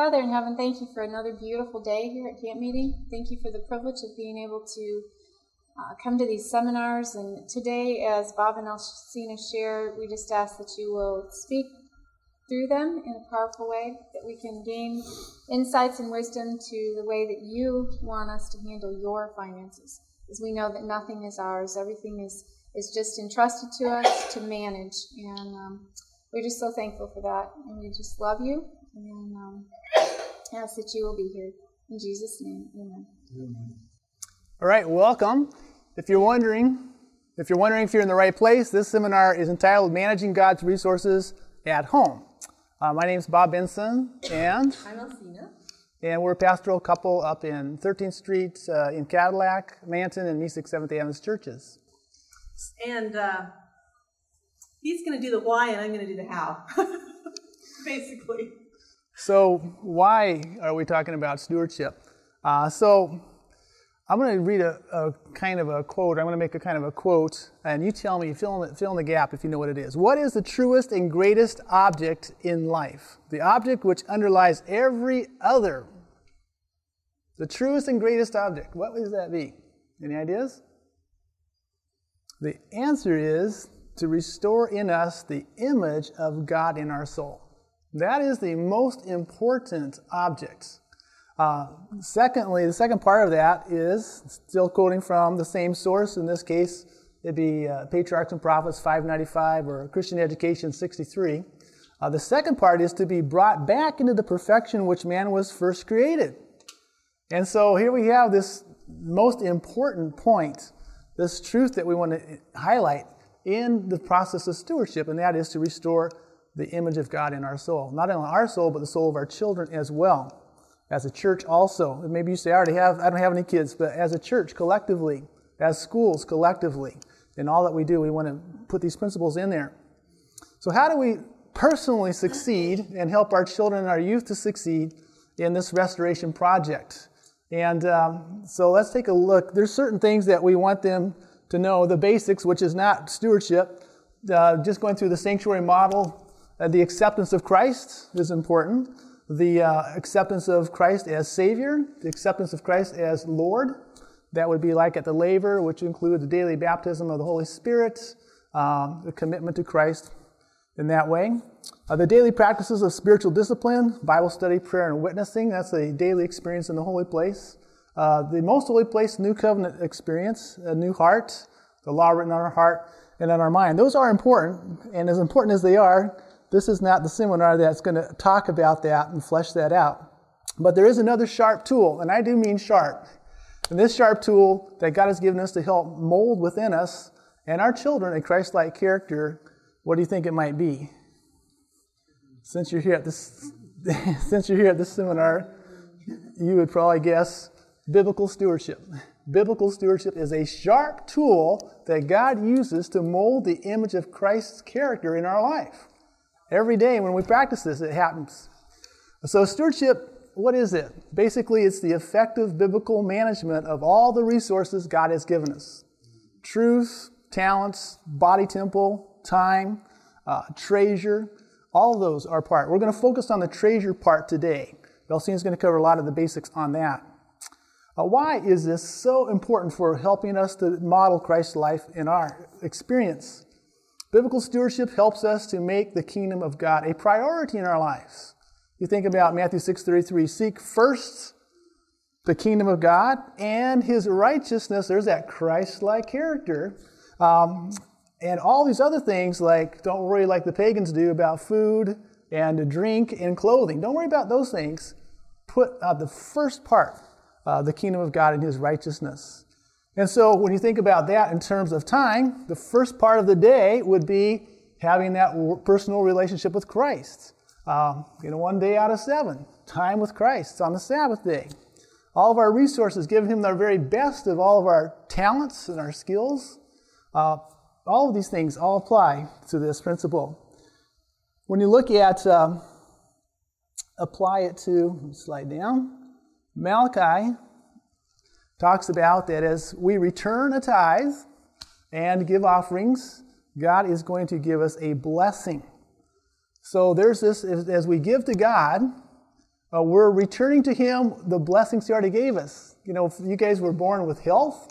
Father in heaven, thank you for another beautiful day here at camp meeting. Thank you for the privilege of being able to uh, come to these seminars. And today, as Bob and Elsena share, we just ask that you will speak through them in a powerful way, that we can gain insights and wisdom to the way that you want us to handle your finances. As we know that nothing is ours, everything is, is just entrusted to us to manage. And um, we're just so thankful for that. And we just love you and um, ask that you will be here. In Jesus' name, amen. amen. All right, welcome. If you're wondering, if you're wondering if you're in the right place, this seminar is entitled Managing God's Resources at Home. Uh, my name is Bob Benson, and I'm Elsena. And we're a pastoral couple up in 13th Street uh, in Cadillac, Manton, and Mesick Seventh Adventist churches. And uh, he's going to do the why, and I'm going to do the how, basically. So, why are we talking about stewardship? Uh, so, I'm going to read a, a, kind of a quote. I'm going to make a kind of a quote, and you tell me, fill in, fill in the gap if you know what it is. What is the truest and greatest object in life? The object which underlies every other. The truest and greatest object. What would that be? Any ideas? The answer is to restore in us the image of God in our soul. That is the most important object uh, secondly, the second part of that is still quoting from the same source. In this case, it'd be uh, Patriarchs and Prophets 595 or Christian Education 63. Uh, the second part is to be brought back into the perfection which man was first created. And so here we have this most important point, this truth that we want to highlight in the process of stewardship, and that is to restore the image of God in our soul. Not only our soul, but the soul of our children as well as a church also. Maybe you say, I already have, I don't have any kids, but as a church collectively, as schools collectively, in all that we do, we want to put these principles in there. So, how do we personally succeed and help our children and our youth to succeed in this restoration project? And um, so let's take a look. There's certain things that we want them to know, the basics, which is not stewardship. Uh, just going through the sanctuary model, uh, the acceptance of Christ is important the uh, acceptance of Christ as Savior, the acceptance of Christ as Lord. That would be like at the laver, which includes the daily baptism of the Holy Spirit, um, the commitment to Christ in that way. Uh, the daily practices of spiritual discipline, Bible study, prayer, and witnessing. That's a daily experience in the holy place. Uh, the most holy place, new covenant experience, a new heart, the law written on our heart and on our mind. Those are important, and as important as they are, this is not the seminar that's going to talk about that and flesh that out. But there is another sharp tool, and I do mean sharp. And this sharp tool that God has given us to help mold within us and our children a Christ like character, what do you think it might be? Since you're here at this since you're here at this seminar, you would probably guess biblical stewardship. Biblical stewardship is a sharp tool that God uses to mold the image of Christ's character in our life. Every day when we practice this, it happens. So, stewardship, what is it? Basically, it's the effective biblical management of all the resources God has given us truth, talents, body temple, time, uh, treasure. All of those are part. We're going to focus on the treasure part today. Elsena is going to cover a lot of the basics on that. Uh, why is this so important for helping us to model Christ's life in our experience? Biblical stewardship helps us to make the kingdom of God a priority in our lives. You think about Matthew 6:33, seek first the kingdom of God and his righteousness. There's that Christ-like character. Um, and all these other things like don't worry like the pagans do about food and drink and clothing. Don't worry about those things. Put uh, the first part, uh, the kingdom of God and his righteousness. And so when you think about that in terms of time, the first part of the day would be having that personal relationship with Christ. Um, you know, one day out of seven, time with Christ on the Sabbath day. All of our resources, giving Him the very best of all of our talents and our skills. Uh, all of these things all apply to this principle. When you look at, um, apply it to, slide down, Malachi talks about that as we return a tithe and give offerings, God is going to give us a blessing. So there's this, as we give to God, uh, we're returning to Him the blessings He already gave us. You know, you guys were born with health,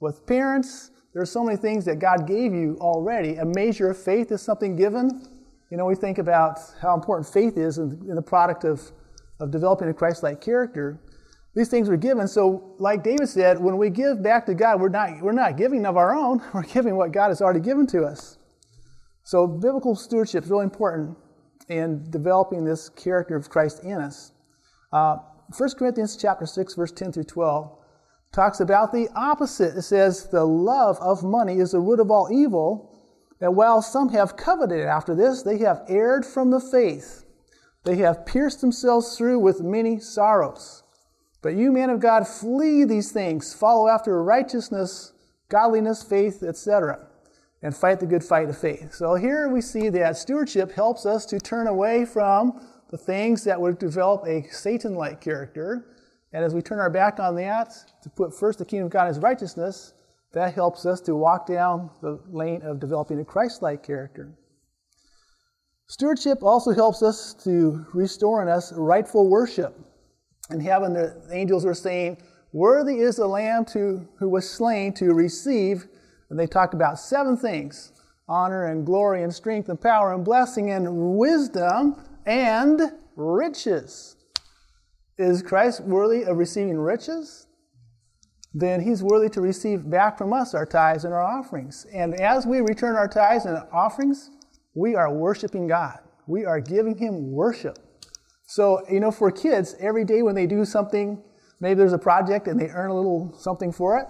with parents. There's so many things that God gave you already. A measure of faith is something given. You know, we think about how important faith is in, in the product of, of developing a Christ like character. These things were given. So, like David said, when we give back to God, we're not, we're not giving of our own, we're giving what God has already given to us. So, biblical stewardship is really important in developing this character of Christ in us. Uh, 1 Corinthians chapter 6, verse 10 through 12 talks about the opposite. It says, The love of money is the root of all evil, and while some have coveted after this, they have erred from the faith. They have pierced themselves through with many sorrows. But you, men of God, flee these things, follow after righteousness, godliness, faith, etc., and fight the good fight of faith. So here we see that stewardship helps us to turn away from the things that would develop a Satan like character. And as we turn our back on that, to put first the kingdom of God and righteousness, that helps us to walk down the lane of developing a Christ like character. Stewardship also helps us to restore in us rightful worship. In heaven, the angels are saying, Worthy is the Lamb to, who was slain to receive, and they talk about seven things honor and glory and strength and power and blessing and wisdom and riches. Is Christ worthy of receiving riches? Then he's worthy to receive back from us our tithes and our offerings. And as we return our tithes and offerings, we are worshiping God. We are giving him worship. So, you know, for kids, every day when they do something, maybe there's a project and they earn a little something for it,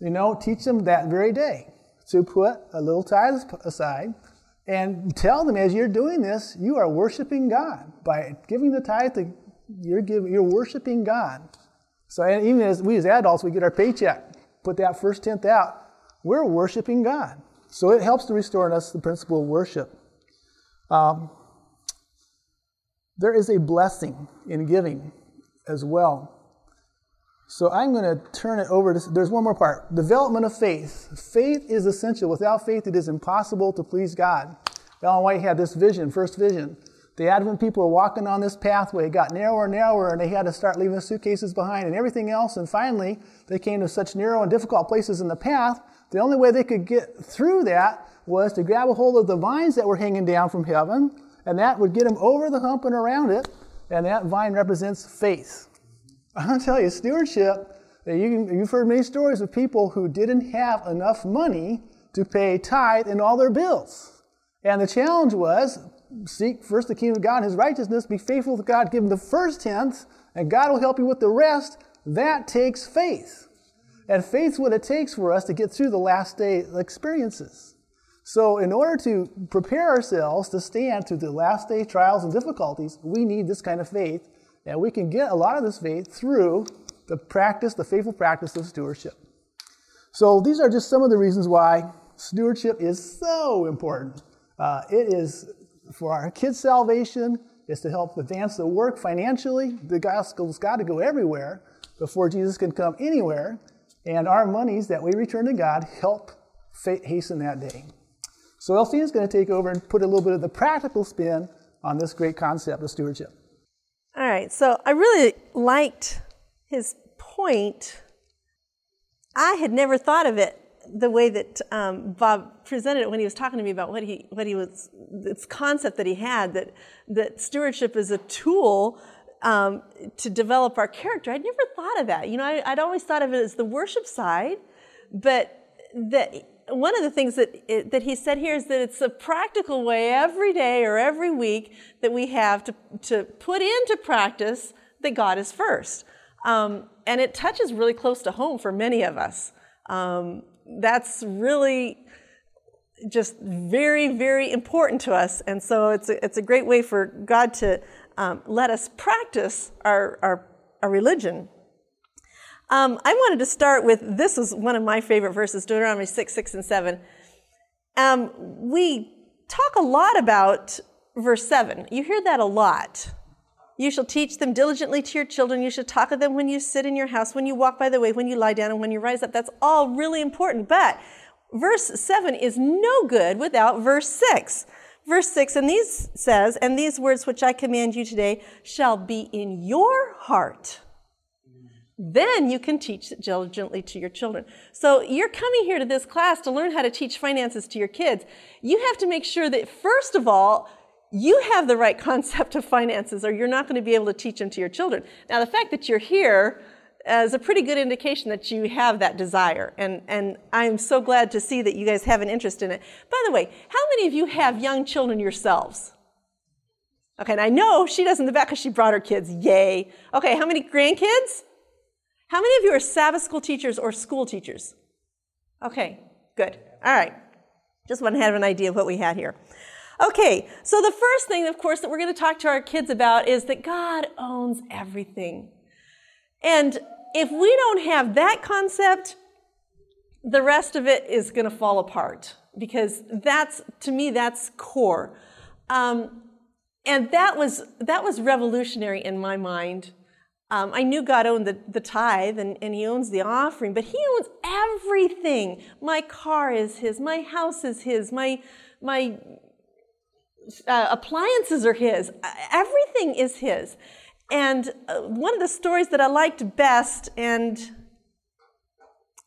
you know, teach them that very day to put a little tithe aside and tell them as you're doing this, you are worshiping God. By giving the tithe, to, you're, giving, you're worshiping God. So and even as we as adults, we get our paycheck, put that first tenth out, we're worshiping God. So it helps to restore in us the principle of worship. Um, there is a blessing in giving as well. So I'm going to turn it over to, there's one more part. Development of faith. Faith is essential. Without faith, it is impossible to please God. Ellen White had this vision, first vision. The Advent people were walking on this pathway, it got narrower and narrower, and they had to start leaving suitcases behind and everything else. And finally, they came to such narrow and difficult places in the path. The only way they could get through that was to grab a hold of the vines that were hanging down from heaven, and that would get them over the hump and around it. And that vine represents faith. I'll tell you, stewardship, you you've heard many stories of people who didn't have enough money to pay tithe and all their bills. And the challenge was seek first the kingdom of God and his righteousness, be faithful to God, give him the first tenth, and God will help you with the rest. That takes faith. And faith's what it takes for us to get through the last day experiences. So, in order to prepare ourselves to stand through the last day trials and difficulties, we need this kind of faith and we can get a lot of this faith through the practice, the faithful practice of stewardship. So these are just some of the reasons why stewardship is so important. Uh, it is for our kids' salvation, it's to help advance the work financially. The gospel's got to go everywhere before Jesus can come anywhere. And our monies that we return to God help hasten that day. So Elsie is going to take over and put a little bit of the practical spin on this great concept of stewardship. All right, so I really liked his point. I had never thought of it the way that um, Bob presented it when he was talking to me about what he what he was this concept that he had that that stewardship is a tool um, to develop our character. I'd never thought of that. You know, I, would always thought of it as the worship side, but that one of the things that, it, that he said here is that it's a practical way every day or every week that we have to, to put into practice that God is first. Um, and it touches really close to home for many of us. Um, that's really just very, very important to us. And so it's a, it's a great way for God to um, let us practice our, our, our religion. Um, I wanted to start with this is one of my favorite verses, Deuteronomy 6, 6, and 7. Um, we talk a lot about verse 7. You hear that a lot. You shall teach them diligently to your children. You shall talk of them when you sit in your house, when you walk by the way, when you lie down, and when you rise up. That's all really important. But verse 7 is no good without verse 6. Verse 6, and these says, and these words which I command you today shall be in your heart. Then you can teach it diligently to your children. So you're coming here to this class to learn how to teach finances to your kids. You have to make sure that, first of all, you have the right concept of finances, or you're not going to be able to teach them to your children. Now, the fact that you're here uh, is a pretty good indication that you have that desire. And, and I'm so glad to see that you guys have an interest in it. By the way, how many of you have young children yourselves? Okay, and I know she does in the back because she brought her kids. Yay. Okay, how many grandkids? How many of you are Sabbath school teachers or school teachers? Okay, good. All right. Just want to have an idea of what we had here. Okay, so the first thing, of course, that we're going to talk to our kids about is that God owns everything. And if we don't have that concept, the rest of it is going to fall apart because that's, to me, that's core. Um, and that was, that was revolutionary in my mind. Um, I knew God owned the, the tithe and, and He owns the offering, but He owns everything. My car is His, my house is His, my, my uh, appliances are His, everything is His. And uh, one of the stories that I liked best, and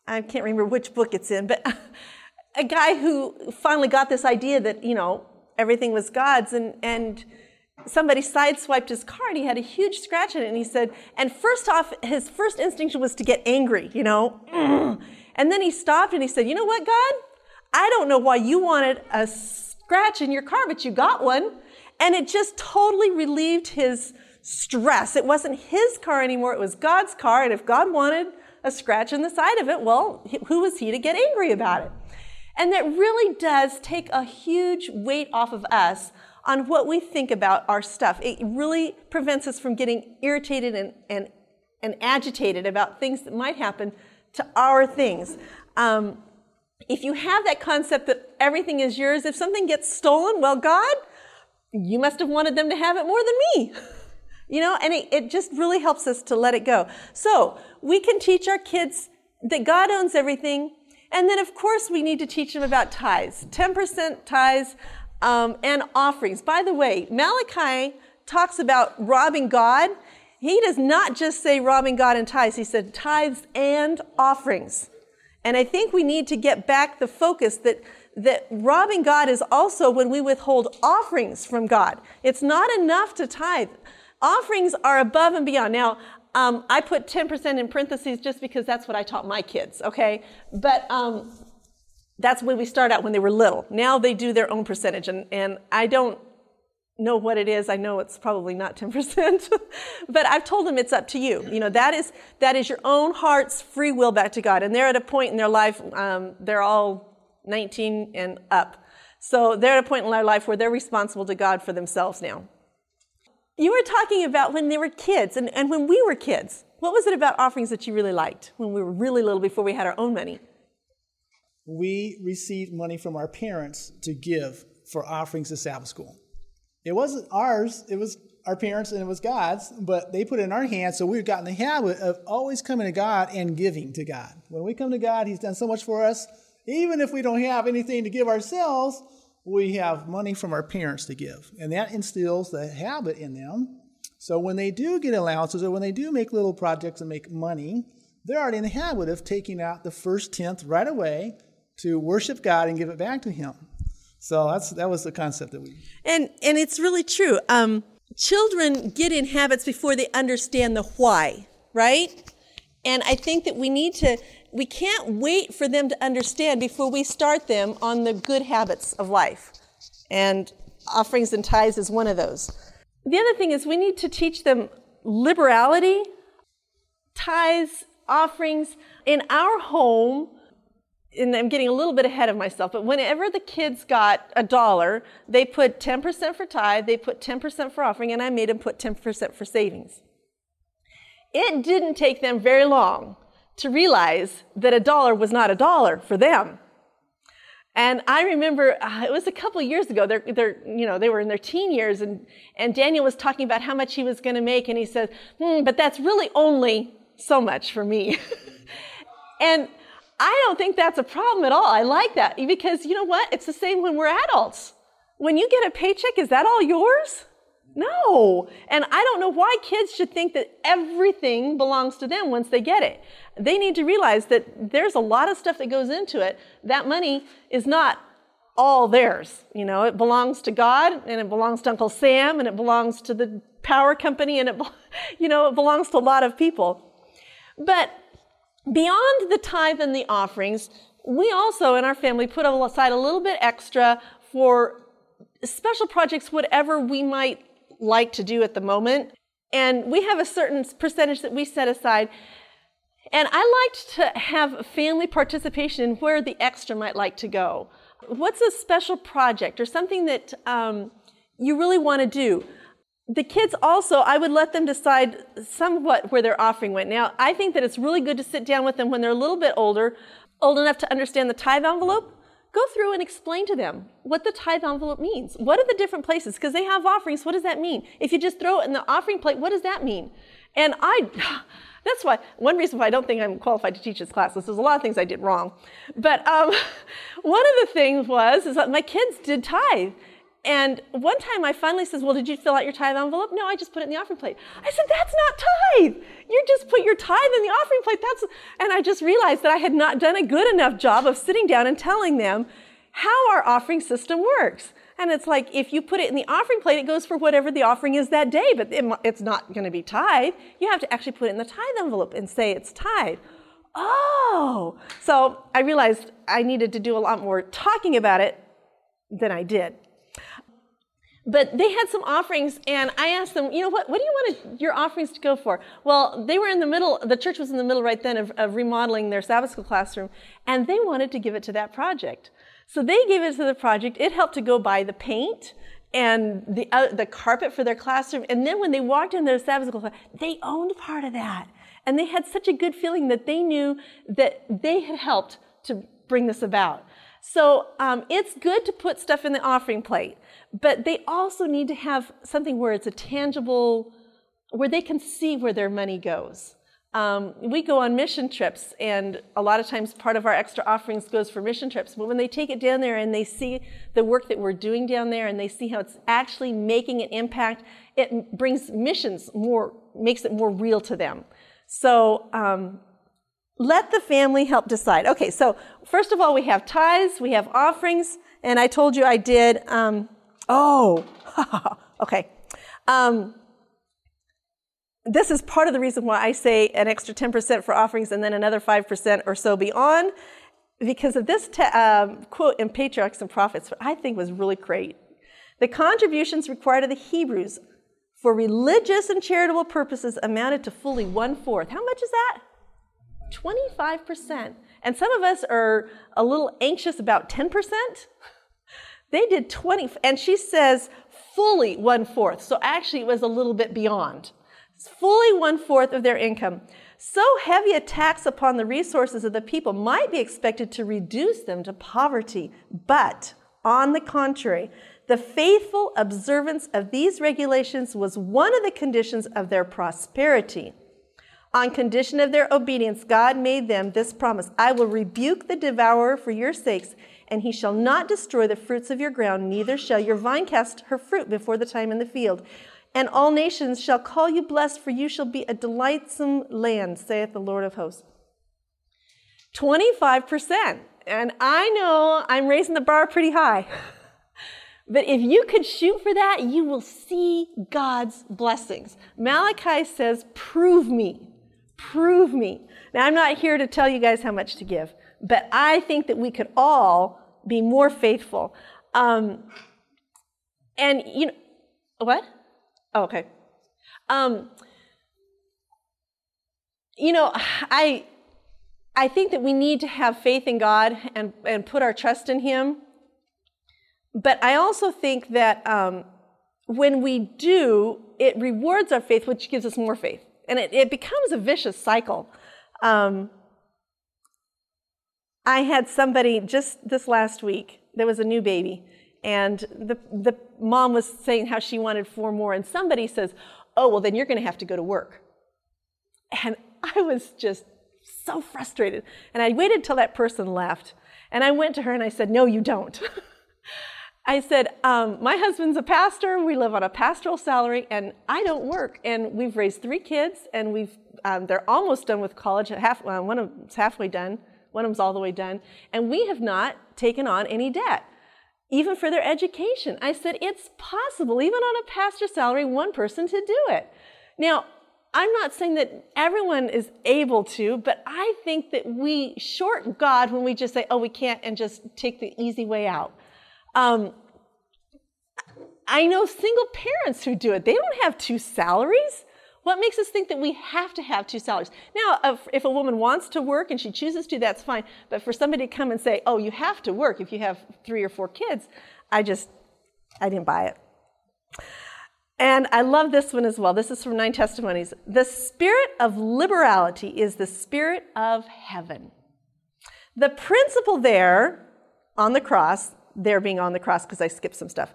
I can't remember which book it's in, but a guy who finally got this idea that, you know, everything was God's, and, and somebody sideswiped his car and he had a huge scratch in it. And he said, and first off, his first instinct was to get angry, you know. And then he stopped and he said, You know what, God? I don't know why you wanted a scratch in your car, but you got one. And it just totally relieved his stress. It wasn't his car anymore, it was God's car. And if God wanted a scratch in the side of it, well, who was he to get angry about it? And that really does take a huge weight off of us on what we think about our stuff. It really prevents us from getting irritated and, and, and agitated about things that might happen to our things. Um, if you have that concept that everything is yours, if something gets stolen, well, God, you must have wanted them to have it more than me. You know, and it, it just really helps us to let it go. So we can teach our kids that God owns everything. And then, of course, we need to teach them about tithes 10% tithes um, and offerings. By the way, Malachi talks about robbing God. He does not just say robbing God and tithes, he said tithes and offerings. And I think we need to get back the focus that, that robbing God is also when we withhold offerings from God. It's not enough to tithe. Offerings are above and beyond. Now, um, I put 10% in parentheses just because that's what I taught my kids, okay? But um, that's when we start out when they were little. Now they do their own percentage, and, and I don't know what it is. I know it's probably not 10%, but I've told them it's up to you. You know, that is, that is your own heart's free will back to God. And they're at a point in their life, um, they're all 19 and up. So they're at a point in their life where they're responsible to God for themselves now. You were talking about when they were kids and, and when we were kids. What was it about offerings that you really liked when we were really little before we had our own money? We received money from our parents to give for offerings to Sabbath school. It wasn't ours, it was our parents and it was God's, but they put it in our hands, so we've gotten the habit of always coming to God and giving to God. When we come to God, He's done so much for us. Even if we don't have anything to give ourselves, we have money from our parents to give. And that instills the habit in them. So when they do get allowances or when they do make little projects and make money, they're already in the habit of taking out the first tenth right away to worship God and give it back to Him. So that's that was the concept that we. And and it's really true. Um, children get in habits before they understand the why, right? And I think that we need to we can't wait for them to understand before we start them on the good habits of life. And offerings and tithes is one of those. The other thing is we need to teach them liberality, tithes, offerings. In our home, and I'm getting a little bit ahead of myself, but whenever the kids got a dollar, they put 10% for tithe, they put 10% for offering, and I made them put 10% for savings. It didn't take them very long to realize that a dollar was not a dollar for them. And I remember uh, it was a couple years ago. They're, they're, you know, they were in their teen years, and, and Daniel was talking about how much he was going to make, and he said, hmm, "But that's really only so much for me." and I don't think that's a problem at all. I like that because you know what? It's the same when we're adults. When you get a paycheck, is that all yours? No. And I don't know why kids should think that everything belongs to them once they get it. They need to realize that there's a lot of stuff that goes into it. That money is not all theirs. You know, it belongs to God and it belongs to Uncle Sam and it belongs to the power company and it, you know, it belongs to a lot of people. But beyond the tithe and the offerings, we also in our family put aside a little bit extra for special projects, whatever we might like to do at the moment. And we have a certain percentage that we set aside. And I liked to have family participation in where the extra might like to go. What's a special project or something that um, you really want to do? The kids also, I would let them decide somewhat where their offering went. Now, I think that it's really good to sit down with them when they're a little bit older, old enough to understand the tithe envelope go through and explain to them what the tithe envelope means. What are the different places? Because they have offerings. What does that mean? If you just throw it in the offering plate, what does that mean? And I, that's why, one reason why I don't think I'm qualified to teach this class is there's a lot of things I did wrong. But um, one of the things was, is that my kids did tithe. And one time I finally says, Well, did you fill out your tithe envelope? No, I just put it in the offering plate. I said, That's not tithe. You just put your tithe in the offering plate. That's and I just realized that I had not done a good enough job of sitting down and telling them how our offering system works. And it's like if you put it in the offering plate, it goes for whatever the offering is that day, but it's not going to be tithe. You have to actually put it in the tithe envelope and say it's tithe. Oh, so I realized I needed to do a lot more talking about it than I did but they had some offerings and i asked them you know what, what do you want your offerings to go for? Well they were in the middle the church was in the middle right then of, of remodeling their sabbath school classroom and they wanted to give it to that project. So they gave it to the project. It helped to go buy the paint and the, uh, the carpet for their classroom and then when they walked in their sabbath school they owned part of that. And they had such a good feeling that they knew that they had helped to bring this about so um, it's good to put stuff in the offering plate but they also need to have something where it's a tangible, where they can see where their money goes. Um, we go on mission trips, and a lot of times part of our extra offerings goes for mission trips. But when they take it down there and they see the work that we're doing down there and they see how it's actually making an impact, it brings missions more, makes it more real to them. So um, let the family help decide. Okay, so first of all, we have tithes, we have offerings, and I told you I did. Um, Oh, okay. Um, this is part of the reason why I say an extra 10% for offerings and then another 5% or so beyond, because of this te- um, quote in Patriarchs and Prophets, I think was really great. The contributions required of the Hebrews for religious and charitable purposes amounted to fully one fourth. How much is that? 25%. And some of us are a little anxious about 10%. They did 20, and she says fully one fourth. So actually, it was a little bit beyond. It's fully one fourth of their income. So heavy a tax upon the resources of the people might be expected to reduce them to poverty. But on the contrary, the faithful observance of these regulations was one of the conditions of their prosperity. On condition of their obedience, God made them this promise I will rebuke the devourer for your sakes, and he shall not destroy the fruits of your ground, neither shall your vine cast her fruit before the time in the field. And all nations shall call you blessed, for you shall be a delightsome land, saith the Lord of hosts. 25%. And I know I'm raising the bar pretty high. But if you could shoot for that, you will see God's blessings. Malachi says, Prove me. Prove me. Now, I'm not here to tell you guys how much to give, but I think that we could all be more faithful. Um, and you know, what? Oh, okay. Um, you know, I I think that we need to have faith in God and, and put our trust in Him. But I also think that um, when we do, it rewards our faith, which gives us more faith. And it, it becomes a vicious cycle. Um, I had somebody just this last week, there was a new baby, and the, the mom was saying how she wanted four more, and somebody says, Oh, well, then you're going to have to go to work. And I was just so frustrated. And I waited till that person left, and I went to her and I said, No, you don't. I said, um, My husband's a pastor. We live on a pastoral salary, and I don't work. And we've raised three kids, and we've um, they're almost done with college. Half, uh, one of them's halfway done, one of them's all the way done. And we have not taken on any debt, even for their education. I said, It's possible, even on a pastor salary, one person to do it. Now, I'm not saying that everyone is able to, but I think that we short God when we just say, oh, we can't, and just take the easy way out. Um, I know single parents who do it. They don't have two salaries. What makes us think that we have to have two salaries? Now, if a woman wants to work and she chooses to, that's fine. But for somebody to come and say, oh, you have to work if you have three or four kids, I just, I didn't buy it. And I love this one as well. This is from Nine Testimonies. The spirit of liberality is the spirit of heaven. The principle there on the cross, there being on the cross because I skipped some stuff,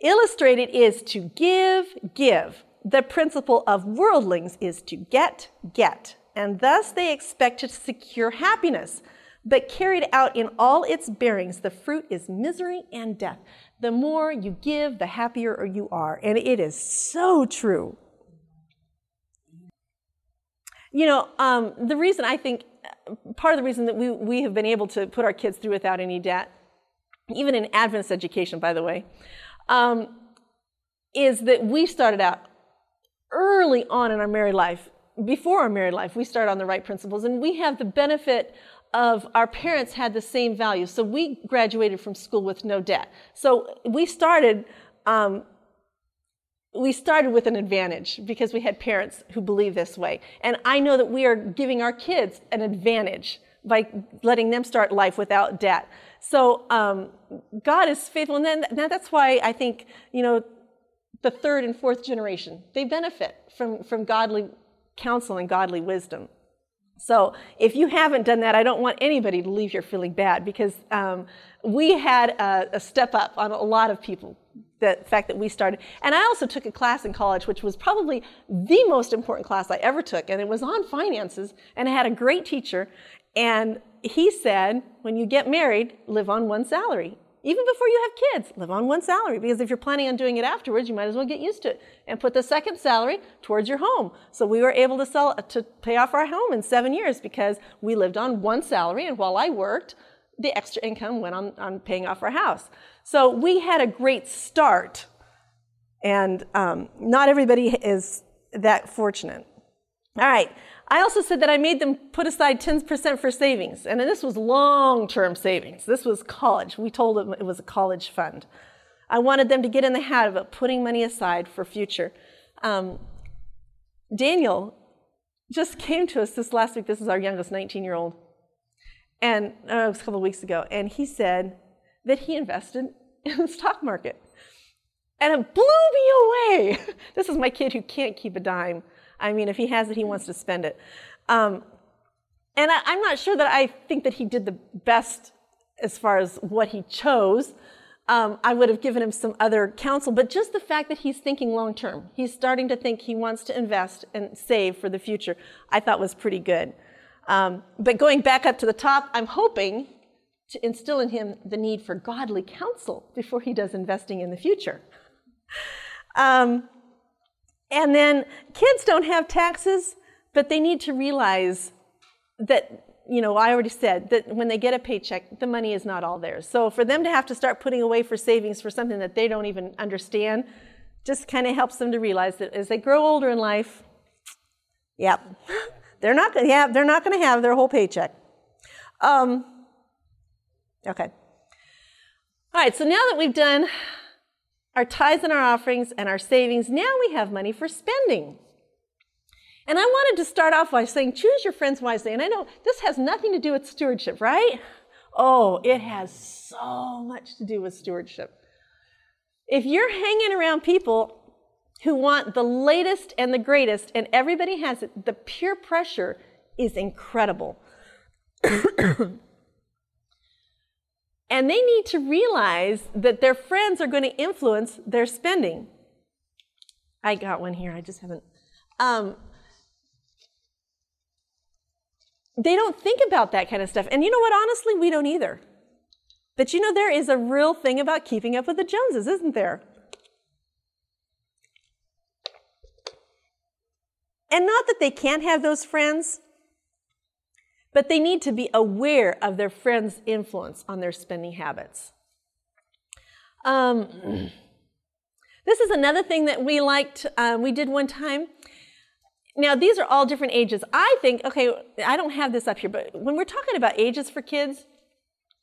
illustrated is to give, give. The principle of worldlings is to get, get. And thus they expect to secure happiness. But carried out in all its bearings, the fruit is misery and death the more you give, the happier you are. And it is so true. You know, um, the reason I think, part of the reason that we, we have been able to put our kids through without any debt, even in Adventist education, by the way, um, is that we started out early on in our married life. Before our married life, we started on the right principles, and we have the benefit of our parents had the same values. So we graduated from school with no debt. So we started, um, we started with an advantage because we had parents who believe this way. And I know that we are giving our kids an advantage by letting them start life without debt. So um, God is faithful, and then now that's why I think you know the third and fourth generation they benefit from from godly counsel and godly wisdom. So if you haven't done that, I don't want anybody to leave here feeling bad because um, we had a, a, step up on a lot of people. The fact that we started, and I also took a class in college, which was probably the most important class I ever took, and it was on finances. And I had a great teacher, and he said, "When you get married, live on one salary." even before you have kids, live on one salary because if you're planning on doing it afterwards, you might as well get used to it and put the second salary towards your home. So we were able to sell to pay off our home in seven years because we lived on one salary, and while I worked, the extra income went on, on paying off our house. So we had a great start, and um, not everybody is that fortunate. All right. I also said that I made them put aside 10% for savings. And this was long term savings. This was college. We told them it was a college fund. I wanted them to get in the habit of putting money aside for future. Um, Daniel just came to us this last week. This is our youngest 19 year old. And uh, it was a couple of weeks ago. And he said that he invested in the stock market. And it blew me away. this is my kid who can't keep a dime. I mean, if he has it, he wants to spend it. Um, and I, I'm not sure that I think that he did the best as far as what he chose. Um, I would have given him some other counsel, but just the fact that he's thinking long term, he's starting to think he wants to invest and save for the future, I thought was pretty good. Um, but going back up to the top, I'm hoping to instill in him the need for godly counsel before he does investing in the future. Um, and then kids don't have taxes, but they need to realize that, you know, I already said that when they get a paycheck, the money is not all theirs. So for them to have to start putting away for savings for something that they don't even understand just kind of helps them to realize that as they grow older in life, yep, they're not going yeah, they're not going to have their whole paycheck. Um, okay. All right, so now that we've done our tithes and our offerings and our savings. Now we have money for spending. And I wanted to start off by saying, choose your friends wisely. And I know this has nothing to do with stewardship, right? Oh, it has so much to do with stewardship. If you're hanging around people who want the latest and the greatest, and everybody has it, the peer pressure is incredible. And they need to realize that their friends are going to influence their spending. I got one here, I just haven't. Um, they don't think about that kind of stuff. And you know what? Honestly, we don't either. But you know, there is a real thing about keeping up with the Joneses, isn't there? And not that they can't have those friends, but they need to be aware of their friends' influence on their spending habits. Um, this is another thing that we liked, uh, we did one time. Now, these are all different ages. I think, okay, I don't have this up here, but when we're talking about ages for kids,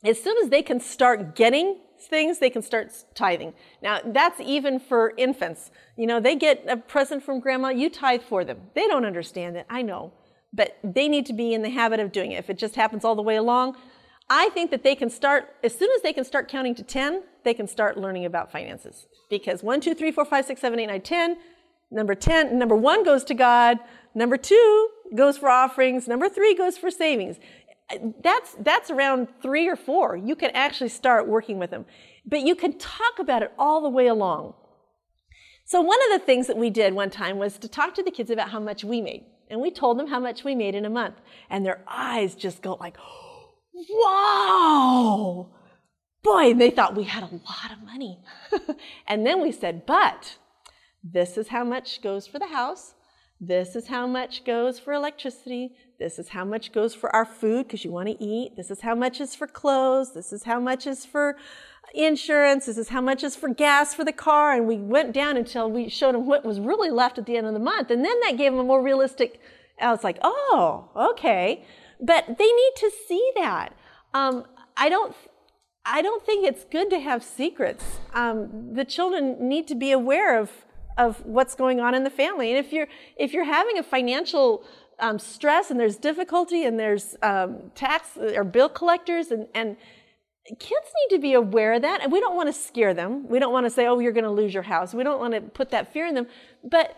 as soon as they can start getting things, they can start tithing. Now, that's even for infants. You know, they get a present from grandma, you tithe for them. They don't understand it, I know, but they need to be in the habit of doing it. If it just happens all the way along, I think that they can start, as soon as they can start counting to 10, they can start learning about finances. Because 1, 2, 3, 4, 5, 6, 7, 8, 9, 10, number 10, number 1 goes to God, number 2 goes for offerings, number 3 goes for savings that's that's around three or four. You can actually start working with them, but you can talk about it all the way along. So one of the things that we did one time was to talk to the kids about how much we made, and we told them how much we made in a month, and their eyes just go like, "Wow!" Boy, they thought we had a lot of money. and then we said, "But this is how much goes for the house." This is how much goes for electricity. This is how much goes for our food because you want to eat. This is how much is for clothes. This is how much is for insurance. This is how much is for gas for the car. And we went down until we showed them what was really left at the end of the month. And then that gave them a more realistic, I was like, oh, okay. But they need to see that. Um, I don't, I don't think it's good to have secrets. Um, the children need to be aware of of what's going on in the family. And if you're if you're having a financial um, stress and there's difficulty and there's um, tax or bill collectors and, and kids need to be aware of that and we don't want to scare them we don't want to say oh you're going to lose your house we don't want to put that fear in them but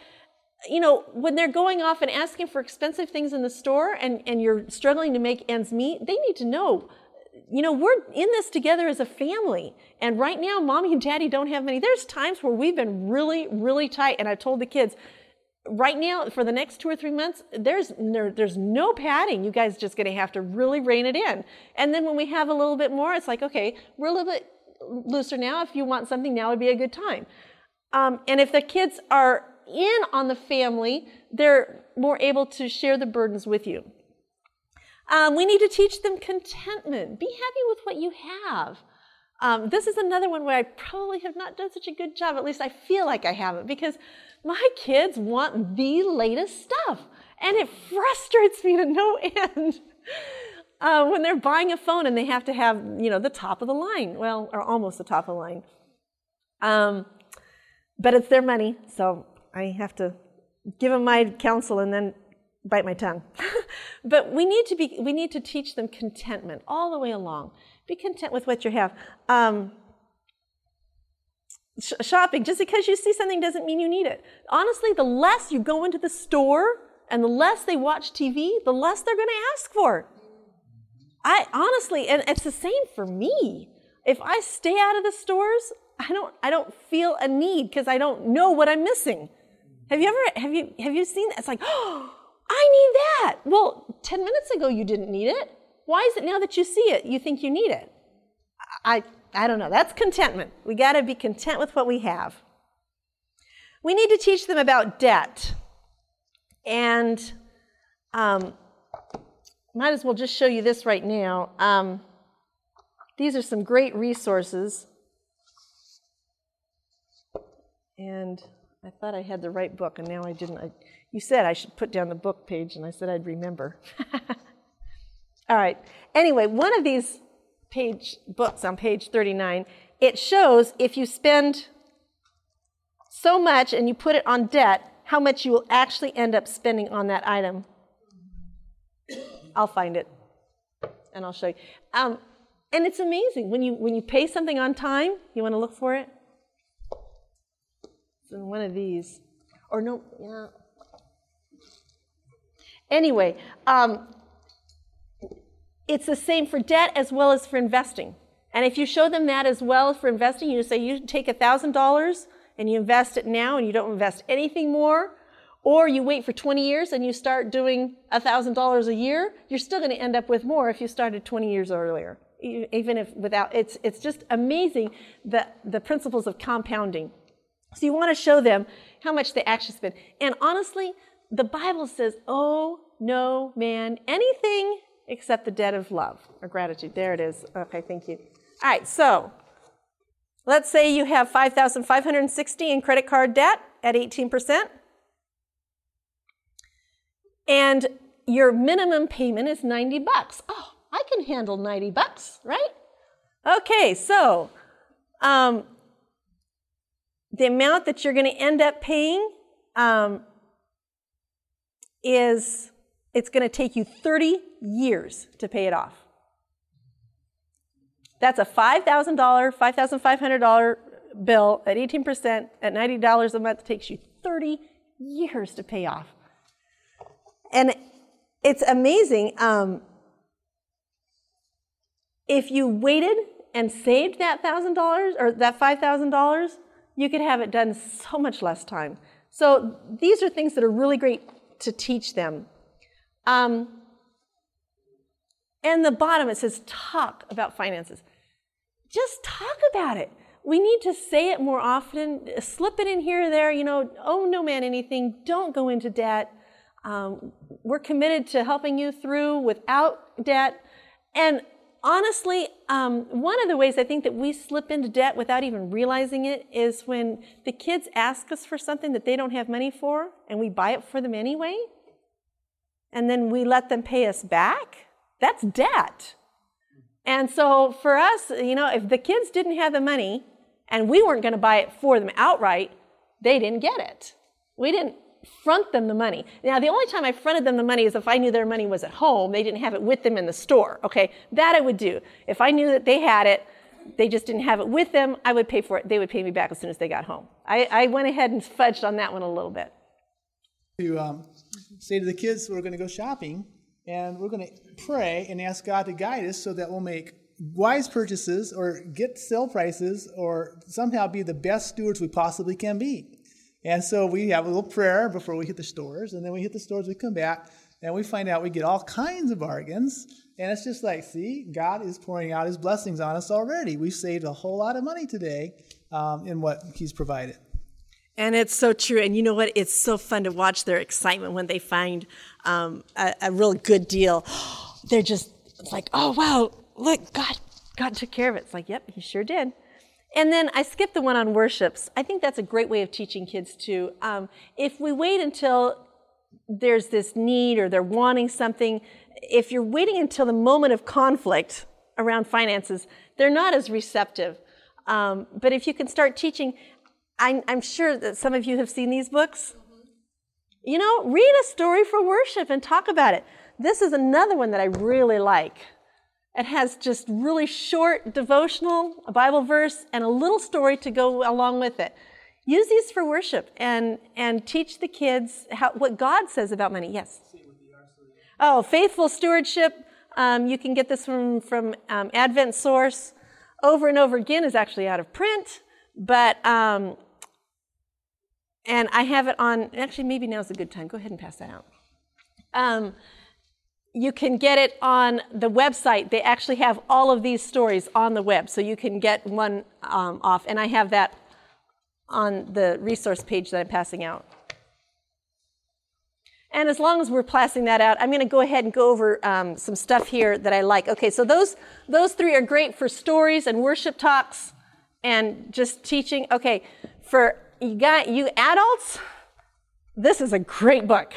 you know when they're going off and asking for expensive things in the store and, and you're struggling to make ends meet they need to know you know, we're in this together as a family. And right now, mommy and daddy don't have many. There's times where we've been really, really tight. And I told the kids, right now, for the next two or three months, there's, there, there's no padding. You guys just going to have to really rein it in. And then when we have a little bit more, it's like, okay, we're a little bit looser now. If you want something, now would be a good time. Um, and if the kids are in on the family, they're more able to share the burdens with you. Um, we need to teach them contentment. Be happy with what you have. Um, this is another one where I probably have not done such a good job. At least I feel like I haven't because my kids want the latest stuff, and it frustrates me to no end. Uh, when they're buying a phone and they have to have, you know, the top of the line, well, or almost the top of the line. Um, but it's their money, so I have to give them my counsel and then bite my tongue. but we need to be we need to teach them contentment all the way along. Be content with what you have. Um, sh- shopping just because you see something doesn't mean you need it. Honestly, the less you go into the store and the less they watch TV, the less they're going to ask for. I honestly, and it's the same for me. If I stay out of the stores, I don't I don't feel a need because I don't know what I'm missing. Have you ever have you have you seen that? It's like, oh, I need that. Well, 10 minutes ago you didn't need it. Why is it now that you see it you think you need it? I, I don't know. That's contentment. We got to be content with what we have. We need to teach them about debt. And um, might as well just show you this right now. Um, these are some great resources. And I thought I had the right book, and now I didn't. I, you said I should put down the book page, and I said I'd remember. All right. Anyway, one of these page books on page 39, it shows if you spend so much and you put it on debt, how much you will actually end up spending on that item. I'll find it and I'll show you. Um, and it's amazing when you when you pay something on time. You want to look for it. It's in one of these, or no, yeah. Anyway, um, it's the same for debt as well as for investing. And if you show them that as well for investing, you say you take $1,000 and you invest it now and you don't invest anything more, or you wait for 20 years and you start doing $1,000 a year, you're still going to end up with more if you started 20 years earlier. even if without it's it's just amazing the the principles of compounding. So you want to show them how much they actually spend. And honestly, the Bible says, "Oh no man anything except the debt of love or gratitude." There it is. Okay, thank you. All right, so let's say you have 5,560 in credit card debt at 18%. And your minimum payment is 90 bucks. Oh, I can handle 90 bucks, right? Okay, so um, the amount that you're going to end up paying um, is it's going to take you 30 years to pay it off. That's a $5,000, $5,500 bill at 18% at $90 a month. Takes you 30 years to pay off. And it's amazing. Um, if you waited and saved that thousand dollars or that five thousand dollars, you could have it done so much less time. So these are things that are really great to teach them. Um, and the bottom it says talk about finances. Just talk about it. We need to say it more often. Slip it in here or there. You know, oh no man, anything. Don't go into debt. Um, we're committed to helping you through without debt. And honestly, um, one of the ways I think that we slip into debt without even realizing it is when the kids ask us for something that they don't have money for and we buy it for them anyway. And then we let them pay us back. That's debt. And so for us, you know, if the kids didn't have the money and we weren't going to buy it for them outright, they didn't get it. We didn't front them the money. Now, the only time I fronted them the money is if I knew their money was at home, they didn't have it with them in the store. Okay, that I would do. If I knew that they had it, they just didn't have it with them, I would pay for it. They would pay me back as soon as they got home. I, I went ahead and fudged on that one a little bit. To um, say to the kids, we're going to go shopping and we're going to pray and ask God to guide us so that we'll make wise purchases or get sale prices or somehow be the best stewards we possibly can be. And so we have a little prayer before we hit the stores, and then we hit the stores, we come back, and we find out we get all kinds of bargains. And it's just like, see, God is pouring out his blessings on us already. We've saved a whole lot of money today um, in what he's provided. And it's so true. And you know what? It's so fun to watch their excitement when they find um, a, a real good deal. They're just like, oh, wow, look, God, God took care of it. It's like, yep, he sure did. And then I skipped the one on worships. I think that's a great way of teaching kids too. Um, if we wait until there's this need or they're wanting something, if you're waiting until the moment of conflict around finances, they're not as receptive. Um, but if you can start teaching, I'm, I'm, sure that some of you have seen these books. You know, read a story for worship and talk about it. This is another one that I really like. It has just really short devotional, a Bible verse, and a little story to go along with it. Use these for worship and, and teach the kids how, what God says about money. Yes? Oh, faithful stewardship. Um, you can get this from, from um, AdventSource. Over and over again is actually out of print, but, um, and I have it on, actually, maybe now's a good time. Go ahead and pass that out. Um, you can get it on the website. They actually have all of these stories on the web, so you can get one um, off. And I have that on the resource page that I'm passing out. And as long as we're passing that out, I'm going to go ahead and go over um, some stuff here that I like. Okay, so those those three are great for stories and worship talks and just teaching. Okay, for you got you adults, this is a great book.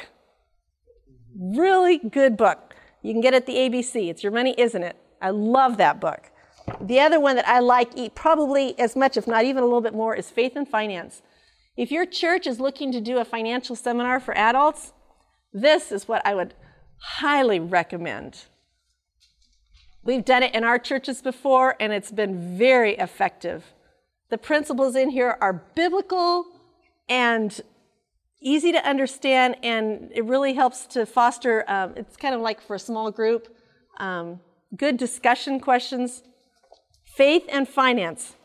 Really good book. You can get it at the ABC. It's Your Money, Isn't It? I love that book. The other one that I like probably as much, if not even a little bit more, is Faith and Finance. If your church is looking to do a financial seminar for adults, this is what I would highly recommend. We've done it in our churches before, and it's been very effective. The principles in here are biblical and easy to understand, and it really helps to foster. Um, it's kind of like for a small group, um, good discussion questions, faith and finance.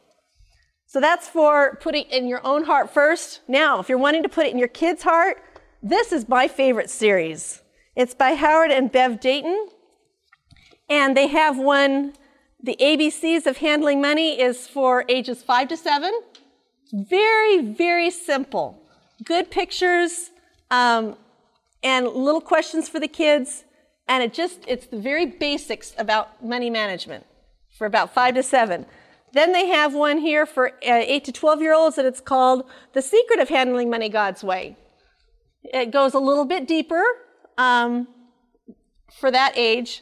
So that's for putting in your own heart first. Now, if you're wanting to put it in your kid's heart, this is my favorite series. It's by Howard and Bev Dayton, and they have one The ABCs of handling money is for ages five to seven. Very, very simple. Good pictures um, and little questions for the kids. And it just, it's the very basics about money management for about five to seven. Then they have one here for uh, 8 to 12 year olds, and it's called The Secret of Handling Money God's Way. It goes a little bit deeper um, for that age.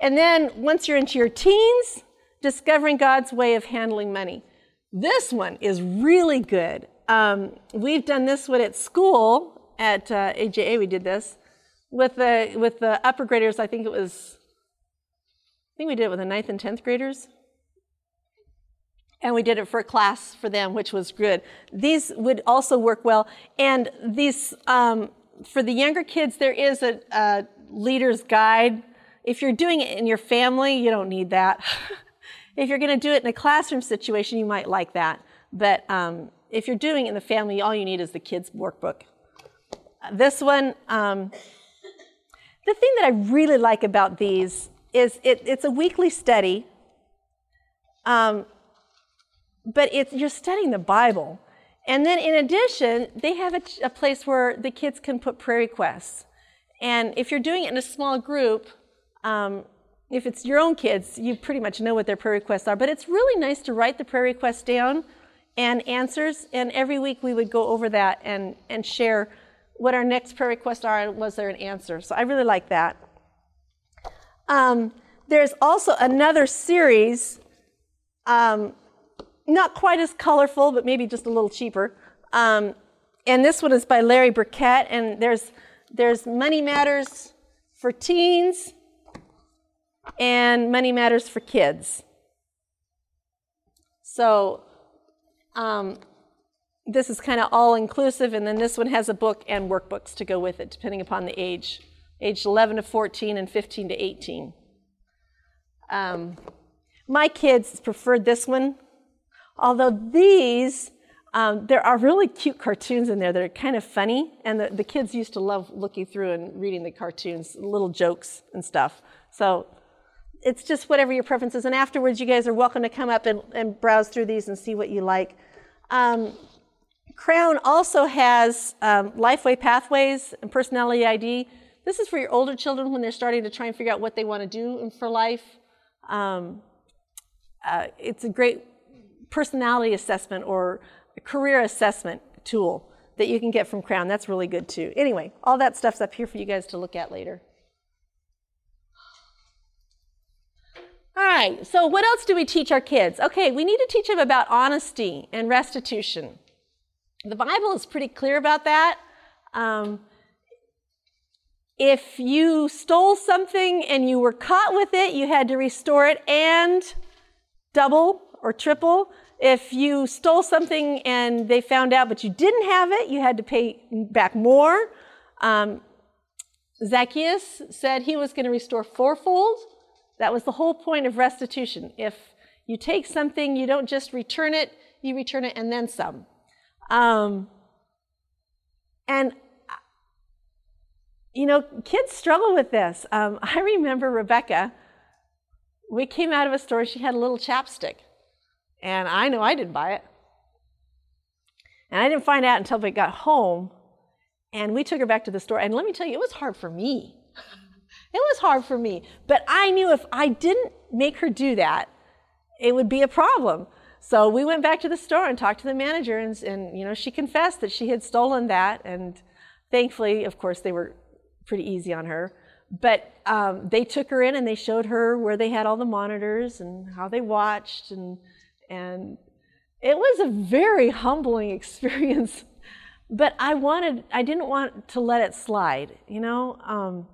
And then once you're into your teens, Discovering God's Way of Handling Money. This one is really good. Um, we've done this one at school, at uh, AJA, we did this. With the, with the upper graders, I think it was, I think we did it with the ninth and 10th graders and we did it for a class for them, which was good. These would also work well. And these, um, for the younger kids, there is a, a, leader's guide. If you're doing it in your family, you don't need that. if you're going to do it in a classroom situation, you might like that. But um, if you're doing it in the family, all you need is the kids' workbook. This one, um, the thing that I really like about these is it, it's a weekly study. Um, but you're studying the Bible. And then in addition, they have a, a, place where the kids can put prayer requests. And if you're doing it in a small group, um, if it's your own kids, you pretty much know what their prayer requests are. But it's really nice to write the prayer requests down and answers. And every week we would go over that and, and share what our next prayer requests are and was there an answer. So I really like that. Um, there's also another series um, not quite as colorful, but maybe just a little cheaper. Um, and this one is by Larry Burkett, and there's there's Money Matters for teens and Money Matters for kids. So um, this is kind of all inclusive, and then this one has a book and workbooks to go with it, depending upon the age, age 11 to 14 and 15 to 18. Um, my kids preferred this one Although these, um, there are really cute cartoons in there that are kind of funny, and the, the kids used to love looking through and reading the cartoons, little jokes and stuff. So it's just whatever your preference is. And afterwards, you guys are welcome to come up and, and browse through these and see what you like. Um, Crown also has um, Lifeway Pathways and Personality ID. This is for your older children when they're starting to try and figure out what they want to do for life. Um, uh, it's a great personality assessment or career assessment tool that you can get from Crown. That's really good too. Anyway, all that stuff's up here for you guys to look at later. All right, so what else do we teach our kids? Okay, we need to teach them about honesty and restitution. The Bible is pretty clear about that. Um, if you stole something and you were caught with it, you had to restore it and double or triple. If you stole something and they found out but you didn't have it, you had to pay back more. Um, Zacchaeus said he was going to restore fourfold. That was the whole point of restitution. If you take something, you don't just return it, you return it and then some. Um, and you know, kids struggle with this. Um, I remember Rebecca. We came out of a store. She had a little chapstick, and I know I didn't buy it. And I didn't find out until we got home. And we took her back to the store. And let me tell you, it was hard for me. It was hard for me. But I knew if I didn't make her do that, it would be a problem. So we went back to the store and talked to the manager, and, and you know, she confessed that she had stolen that. And thankfully, of course, they were pretty easy on her. But um, they took her in and they showed her where they had all the monitors and how they watched and and it was a very humbling experience. but I wanted, I didn't want to let it slide. You know, um,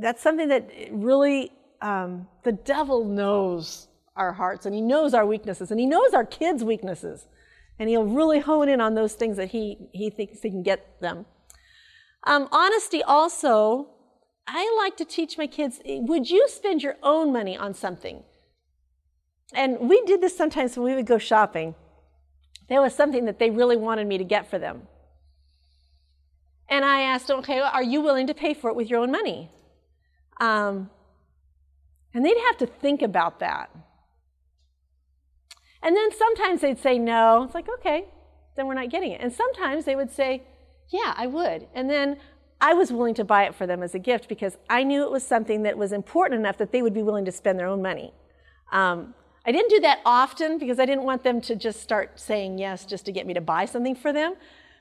that's something that really um, the devil knows our hearts and he knows our weaknesses and he knows our kids' weaknesses. And he'll really hone in on those things that he, he thinks he can get them. Um, honesty also, I like to teach my kids would you spend your own money on something? And we did this sometimes when we would go shopping. There was something that they really wanted me to get for them. And I asked okay, are you willing to pay for it with your own money? Um, And they'd have to think about that. And then sometimes they'd say no. It's like, okay, then we're not getting it. And sometimes they would say, yeah, I would. And then I was willing to buy it for them as a gift because I knew it was something that was important enough that they would be willing to spend their own money. Um, I didn't do that often because I didn't want them to just start saying yes just to get me to buy something for them.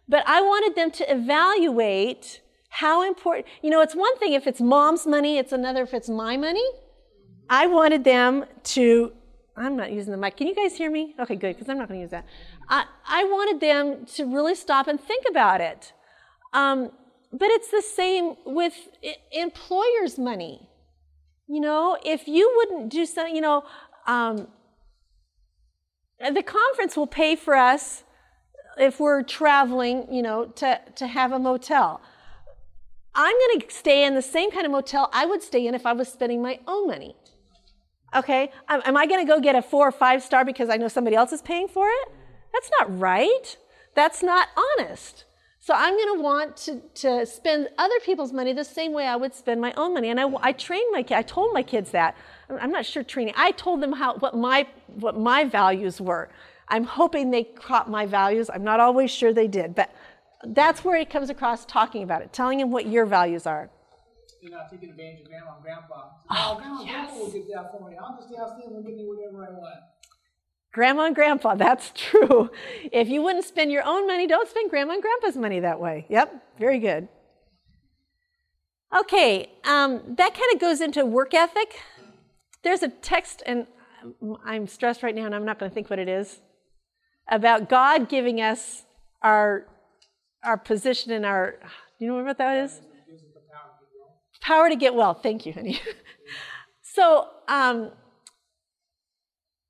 But I wanted them to evaluate how important, you know, it's one thing if it's mom's money, it's another if it's my money. I wanted them to, I'm not using the mic. Can you guys hear me? Okay, good, because I'm not going to use that. I, I wanted them to really stop and think about it. Um, but it's the same with employers' money. You know, if you wouldn't do something, you know, um, the conference will pay for us if we're traveling, you know, to, to have a motel. I'm going to stay in the same kind of motel I would stay in if I was spending my own money. Okay? Am I going to go get a four or five star because I know somebody else is paying for it? That's not right. That's not honest. So I'm going to want to, to spend other people's money the same way I would spend my own money. And I, I trained my I told my kids that. I'm not sure training. I told them how what my what my values were. I'm hoping they caught my values. I'm not always sure they did, but that's where it comes across talking about it, telling him what your values are. You're not taking advantage of grandma and grandpa. Oh, oh grandma and yes. grandpa will get that for me. I'll just ask them to give me whatever I want. Grandma and grandpa, that's true. If you wouldn't spend your own money, don't spend grandma and grandpa's money that way. Yep, very good. Okay, um, that kind of goes into work ethic. There's a text, and I'm stressed right now, and I'm not going to think what it is, about God giving us our, our position in our, you know what that is? Power to get well. Thank you, honey. so, um,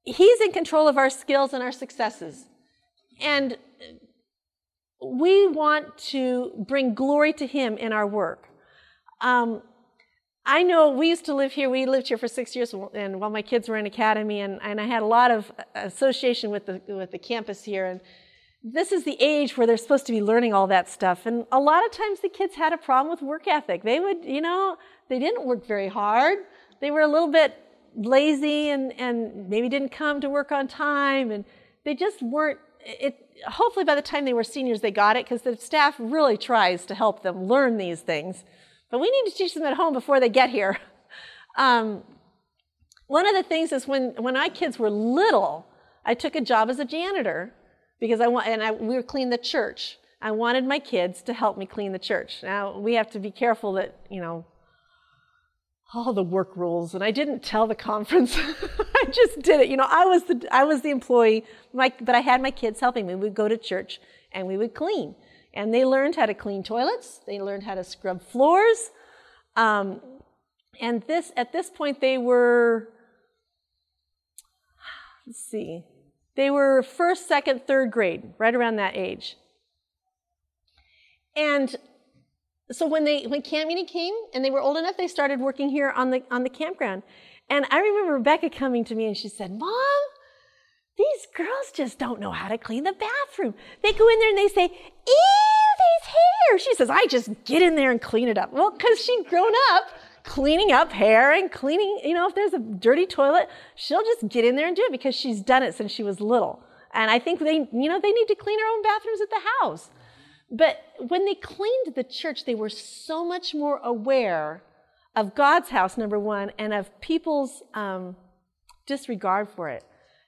He's in control of our skills and our successes. And we want to bring glory to Him in our work. Um, I know we used to live here. We lived here for six years, and while my kids were in academy, and, and I had a lot of association with the with the campus here. And this is the age where they're supposed to be learning all that stuff. And a lot of times the kids had a problem with work ethic. They would, you know, they didn't work very hard. They were a little bit lazy and, and maybe didn't come to work on time and they just weren't it hopefully by the time they were seniors they got it because the staff really tries to help them learn these things but we need to teach them at home before they get here um, one of the things is when when my kids were little i took a job as a janitor because i want and I, we were cleaning the church i wanted my kids to help me clean the church now we have to be careful that you know all the work rules and I didn't tell the conference. I just did it. You know, I was the I was the employee, my, but I had my kids helping me. We'd go to church and we would clean. And they learned how to clean toilets. They learned how to scrub floors. Um, and this at this point they were let's see. They were first, second, third grade, right around that age. And so when they when camp meeting came and they were old enough, they started working here on the on the campground. And I remember Rebecca coming to me and she said, "Mom, these girls just don't know how to clean the bathroom. They go in there and they say, "Ew, these hair." She says, "I just get in there and clean it up." Well, because she'd grown up cleaning up hair and cleaning. You know, if there's a dirty toilet, she'll just get in there and do it because she's done it since she was little. And I think they, you know, they need to clean their own bathrooms at the house. But when they cleaned the church, they were so much more aware of God's house, number one, and of people's um, disregard for it.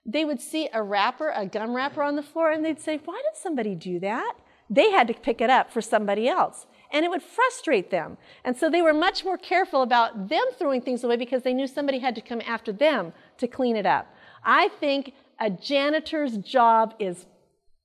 They would see a wrapper, a gum wrapper on the floor, and they'd say, Why did somebody do that? They had to pick it up for somebody else. And it would frustrate them. And so they were much more careful about them throwing things away because they knew somebody had to come after them to clean it up. I think a janitor's job is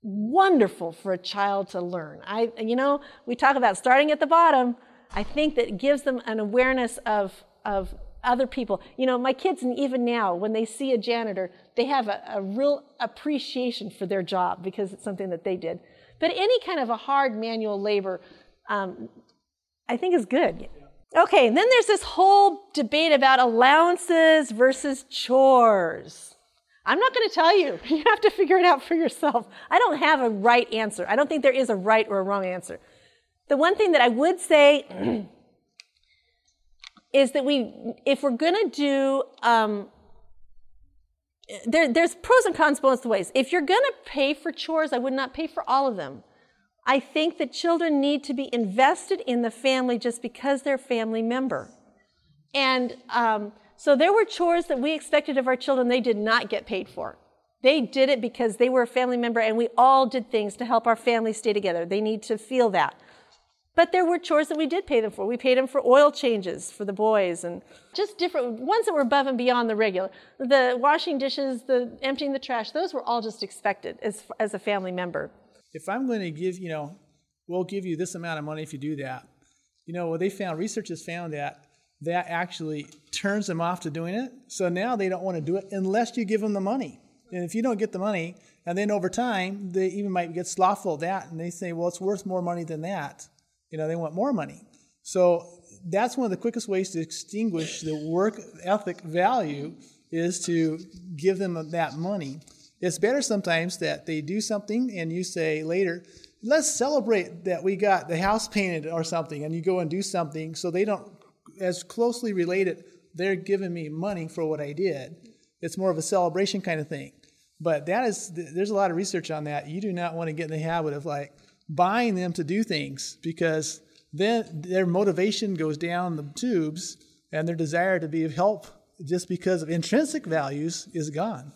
wonderful for a child to learn. I, you know, we talk about starting at the bottom. I think that gives them an awareness of, of other people. You know, my kids, and even now, when they see a janitor, they have a, a real appreciation for their job because it's something that they did. But any kind of a hard manual labor, um, I think is good. Okay, and then there's this whole debate about allowances versus chores. I'm not going to tell you. You have to figure it out for yourself. I don't have a right answer. I don't think there is a right or a wrong answer. The one thing that I would say is that we, if we're going to do, um, there, there's pros and cons both ways. If you're going to pay for chores, I would not pay for all of them. I think that children need to be invested in the family just because they're family member. And um, so there were chores that we expected of our children they did not get paid for. They did it because they were a family member and we all did things to help our family stay together. They need to feel that. But there were chores that we did pay them for. We paid them for oil changes for the boys and just different ones that were above and beyond the regular. The washing dishes, the emptying the trash, those were all just expected as, as a family member. If I'm going to give, you know, we'll give you this amount of money if you do that. You know, what they found, research has found that that actually turns them off to doing it. So now they don't want to do it unless you give them the money. And if you don't get the money, and then over time, they even might get slothful at that, and they say, well, it's worth more money than that. You know, they want more money. So that's one of the quickest ways to extinguish the work ethic value is to give them that money. It's better sometimes that they do something and you say later, let's celebrate that we got the house painted or something, and you go and do something so they don't, as closely related, they're giving me money for what I did. It's more of a celebration kind of thing. But that is, there's a lot of research on that. You do not want to get in the habit of like, buying them to do things because then their motivation goes down the tubes and their desire to be of help just because of intrinsic values is gone.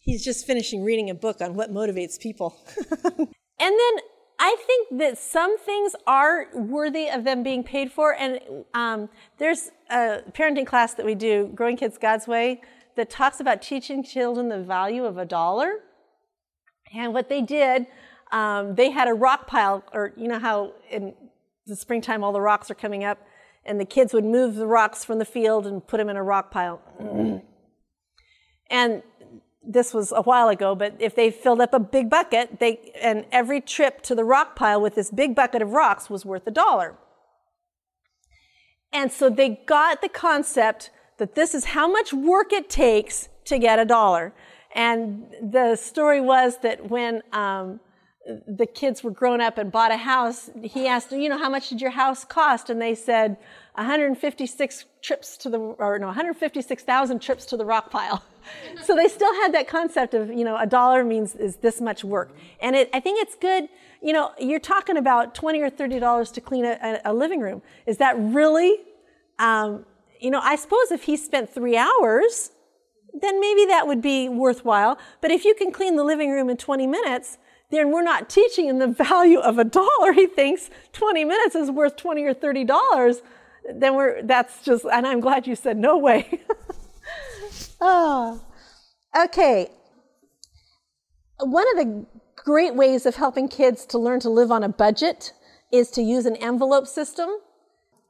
He's just finishing reading a book on what motivates people. and then I think that some things are worthy of them being paid for. And um, there's a parenting class that we do, Growing Kids God's Way, that talks about teaching children the value of a dollar. And what they did um, they had a rock pile, or you know how in the springtime all the rocks are coming up, and the kids would move the rocks from the field and put them in a rock pile. and this was a while ago, but if they filled up a big bucket, they and every trip to the rock pile with this big bucket of rocks was worth a dollar. And so they got the concept that this is how much work it takes to get a dollar. And the story was that when um, the kids were grown up and bought a house, he asked, you know, how much did your house cost? And they said, 156 trips to the, or no, 156,000 trips to the rock pile. so they still had that concept of, you know, a dollar means is this much work. And it, I think it's good, you know, you're talking about 20 or $30 to clean a, a living room. Is that really, um, you know, I suppose if he spent three hours, then maybe that would be worthwhile. But if you can clean the living room in 20 minutes, then we're not teaching him the value of a dollar. He thinks 20 minutes is worth 20 or 30 dollars. Then we're that's just and I'm glad you said no way. oh. Okay. One of the great ways of helping kids to learn to live on a budget is to use an envelope system.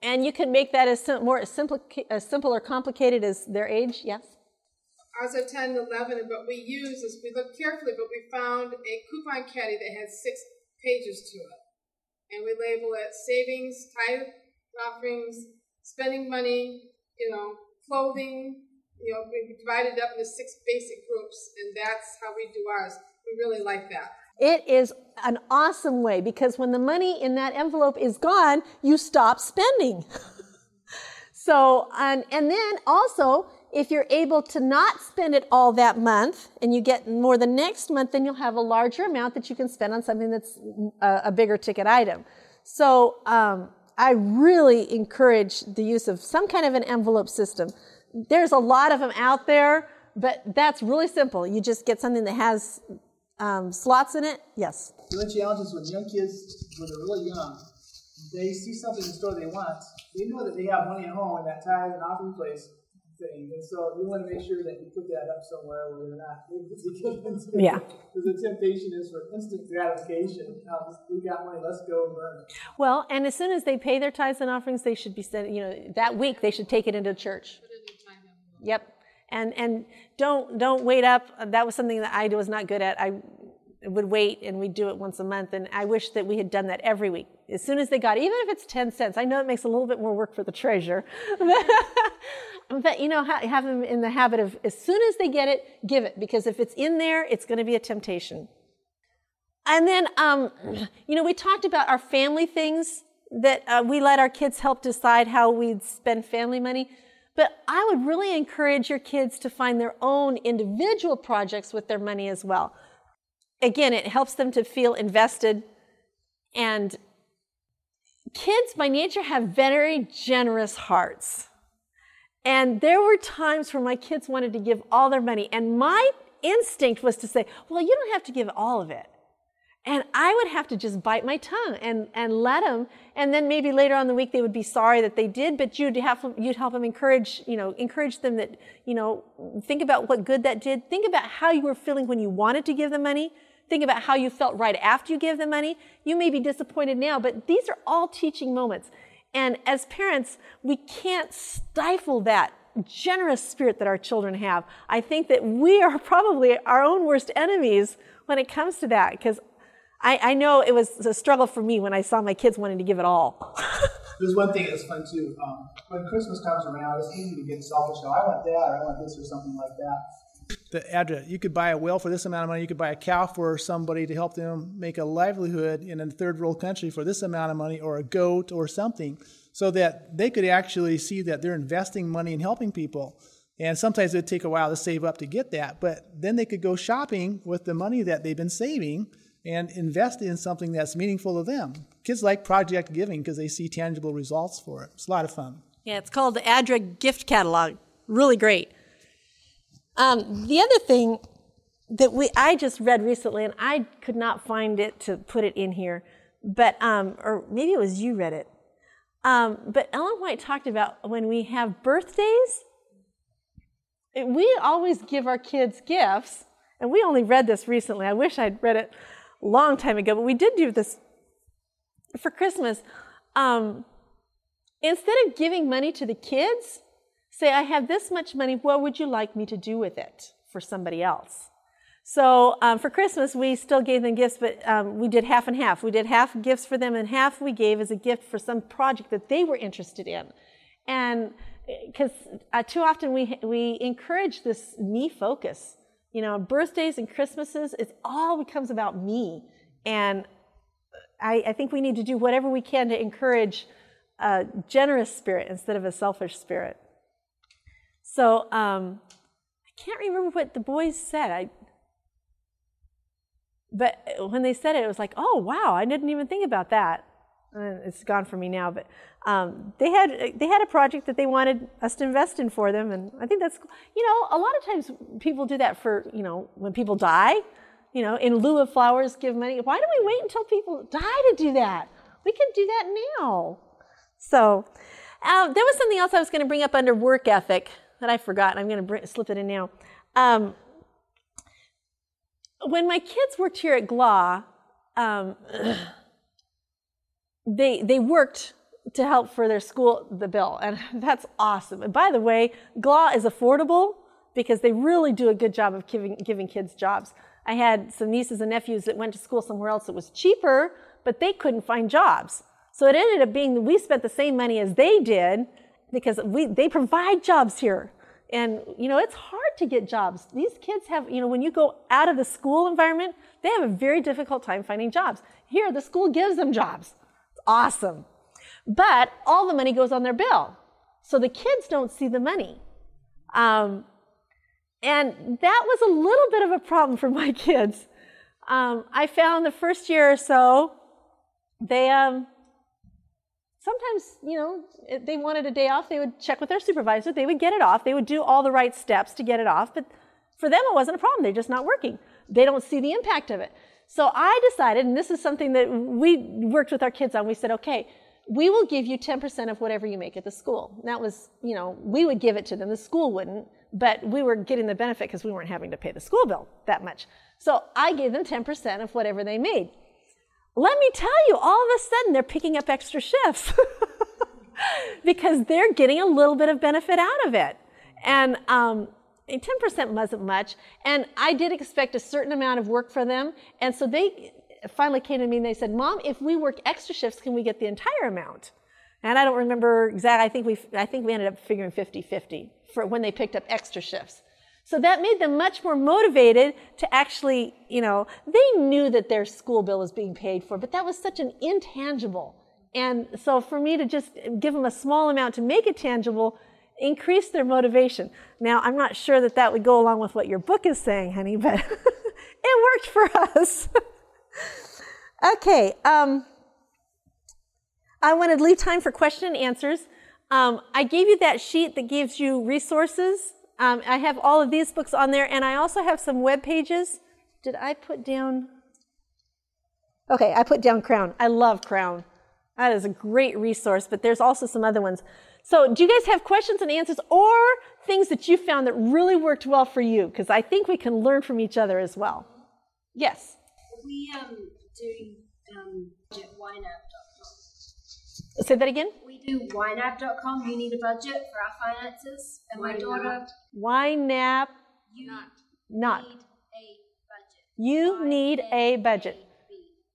And you can make that as more as simple, as simple or complicated as their age. Yes? Ours are 10 and 11, but we use this, we looked carefully, but we found a coupon caddy that has six pages to it. And we label it savings, tithe offerings, spending money, you know, clothing, you know, we divided up into six basic groups, and that's how we do ours. We really like that. It is an awesome way because when the money in that envelope is gone, you stop spending. so, and, and then also, if you're able to not spend it all that month and you get more the next month, then you'll have a larger amount that you can spend on something that's a, a bigger ticket item. So um, I really encourage the use of some kind of an envelope system. There's a lot of them out there, but that's really simple. You just get something that has um, slots in it. Yes. The only challenge is when young kids, when they're really young, they see something in the store they want. They know that they have money at home in that tithe and offering place thing. And so you want to make sure that you put that up somewhere where they're not able to get into Yeah. Because the temptation is for instant gratification. Um, we got money, let's go and burn it. Well, and as soon as they pay their tithes and offerings, they should be sending, you know, that week they should take it into church. Yep. And and don't don't wait up. That was something that I was not good at. I would wait and we'd do it once a month. And I wish that we had done that every week. As soon as they got, even if it's 10 cents, I know it makes a little bit more work for the treasurer. but, you know, have them in the habit of as soon as they get it, give it. Because if it's in there, it's going to be a temptation. And then, um, you know, we talked about our family things that uh, we let our kids help decide how we'd spend family money. But I would really encourage your kids to find their own individual projects with their money as well. Again, it helps them to feel invested. And kids by nature have very generous hearts. And there were times where my kids wanted to give all their money, and my instinct was to say, Well, you don't have to give all of it. And I would have to just bite my tongue and, and let them. And then maybe later on the week they would be sorry that they did, but you'd have you'd help them encourage, you know, encourage them that, you know, think about what good that did. Think about how you were feeling when you wanted to give the money. Think about how you felt right after you gave the money. You may be disappointed now, but these are all teaching moments. And as parents, we can't stifle that generous spirit that our children have. I think that we are probably our own worst enemies when it comes to that because I, I, know it was a struggle for me when I saw my kids wanting to give it all. There's one thing that's fun too. Um, when Christmas comes around, it's easy to get selfish. Oh, I want that, or I want this, or something like that. The address. You could buy a whale for this amount of money. You could buy a cow for somebody to help them make a livelihood in a third world country for this amount of money, or a goat, or something, so that they could actually see that they're investing money in helping people. And sometimes it would take a while to save up to get that, but then they could go shopping with the money that they've been saving and invest in something that's meaningful to them. Kids like project giving because they see tangible results for it. It's a lot of fun. Yeah, it's called the ADRA Gift Catalog. Really great. Um, the other thing that we I just read recently, and I could not find it to put it in here, but um, or maybe it was you read it. Um, but Ellen White talked about when we have birthdays, we always give our kids gifts, and we only read this recently. I wish I'd read it a long time ago, but we did do this for Christmas. Um, instead of giving money to the kids, say, I have this much money, what would you like me to do with it for somebody else? So um, for Christmas, we still gave them gifts, but um, we did half and half. We did half gifts for them, and half we gave as a gift for some project that they were interested in. And because uh, too often we, we encourage this me focus. You know, birthdays and Christmases, it all becomes about me. And I, I think we need to do whatever we can to encourage a generous spirit instead of a selfish spirit. So um, I can't remember what the boys said. I, but when they said it, it was like, oh wow, I didn't even think about that. And it's gone from me now, but um, they had they had a project that they wanted us to invest in for them, and I think that's you know a lot of times people do that for you know when people die, you know in lieu of flowers give money. Why do we wait until people die to do that? We can do that now. So uh, there was something else I was going to bring up under work ethic that I forgot. I'm going to slip it in now. Um, when my kids worked here at GLAW, um, they they worked to help for their school the bill and that's awesome and by the way GLAW is affordable because they really do a good job of giving giving kids jobs i had some nieces and nephews that went to school somewhere else that was cheaper but they couldn't find jobs so it ended up being that we spent the same money as they did because we they provide jobs here and you know it's hard to get jobs these kids have you know when you go out of the school environment they have a very difficult time finding jobs here the school gives them jobs It's awesome. But all the money goes on their bill. So the kids don't see the money. Um, and that was a little bit of a problem for my kids. Um, I found the first year or so, they um, sometimes, you know, if they wanted a day off, they would check with their supervisor, they would get it off, they would do all the right steps to get it off, but for them it wasn't a problem, they're just not working. They don't see the impact of it. So I decided, and this is something that we worked with our kids on, we said, okay, we will give you 10% of whatever you make at the school. And that was, you know, we would give it to them, the school wouldn't, but we were getting the benefit because we weren't having to pay the school bill that much. So I gave them 10% of whatever they made. Let me tell you, all of a sudden they're picking up extra shifts because they're getting a little bit of benefit out of it. And um, 10% wasn't much. And I did expect a certain amount of work for them. And so they finally came to me and they said, Mom, if we work extra shifts, can we get the entire amount? And I don't remember exactly. I think we, I think we ended up figuring 50 50 for when they picked up extra shifts. So that made them much more motivated to actually, you know, they knew that their school bill was being paid for, but that was such an intangible, And so for me to just give them a small amount to make it tangible, increase their motivation. Now, I'm not sure that that would go along with what your book is saying, honey, but it worked for us. okay. Um, I wanted to leave time for question and answers. Um, I gave you that sheet that gives you resources. Um, I have all of these books on there, and I also have some web pages. Did I put down? Okay, I put down Crown. I love Crown. That is a great resource, but there's also some other ones. So, do you guys have questions and answers or things that you found that really worked well for you? Because I think we can learn from each other as well. Yes. We um do um YNAB.com. Say that again. We do YNAB.com. You need a budget for our finances, and my daughter. YNAB. You Not. need a budget. You need a budget.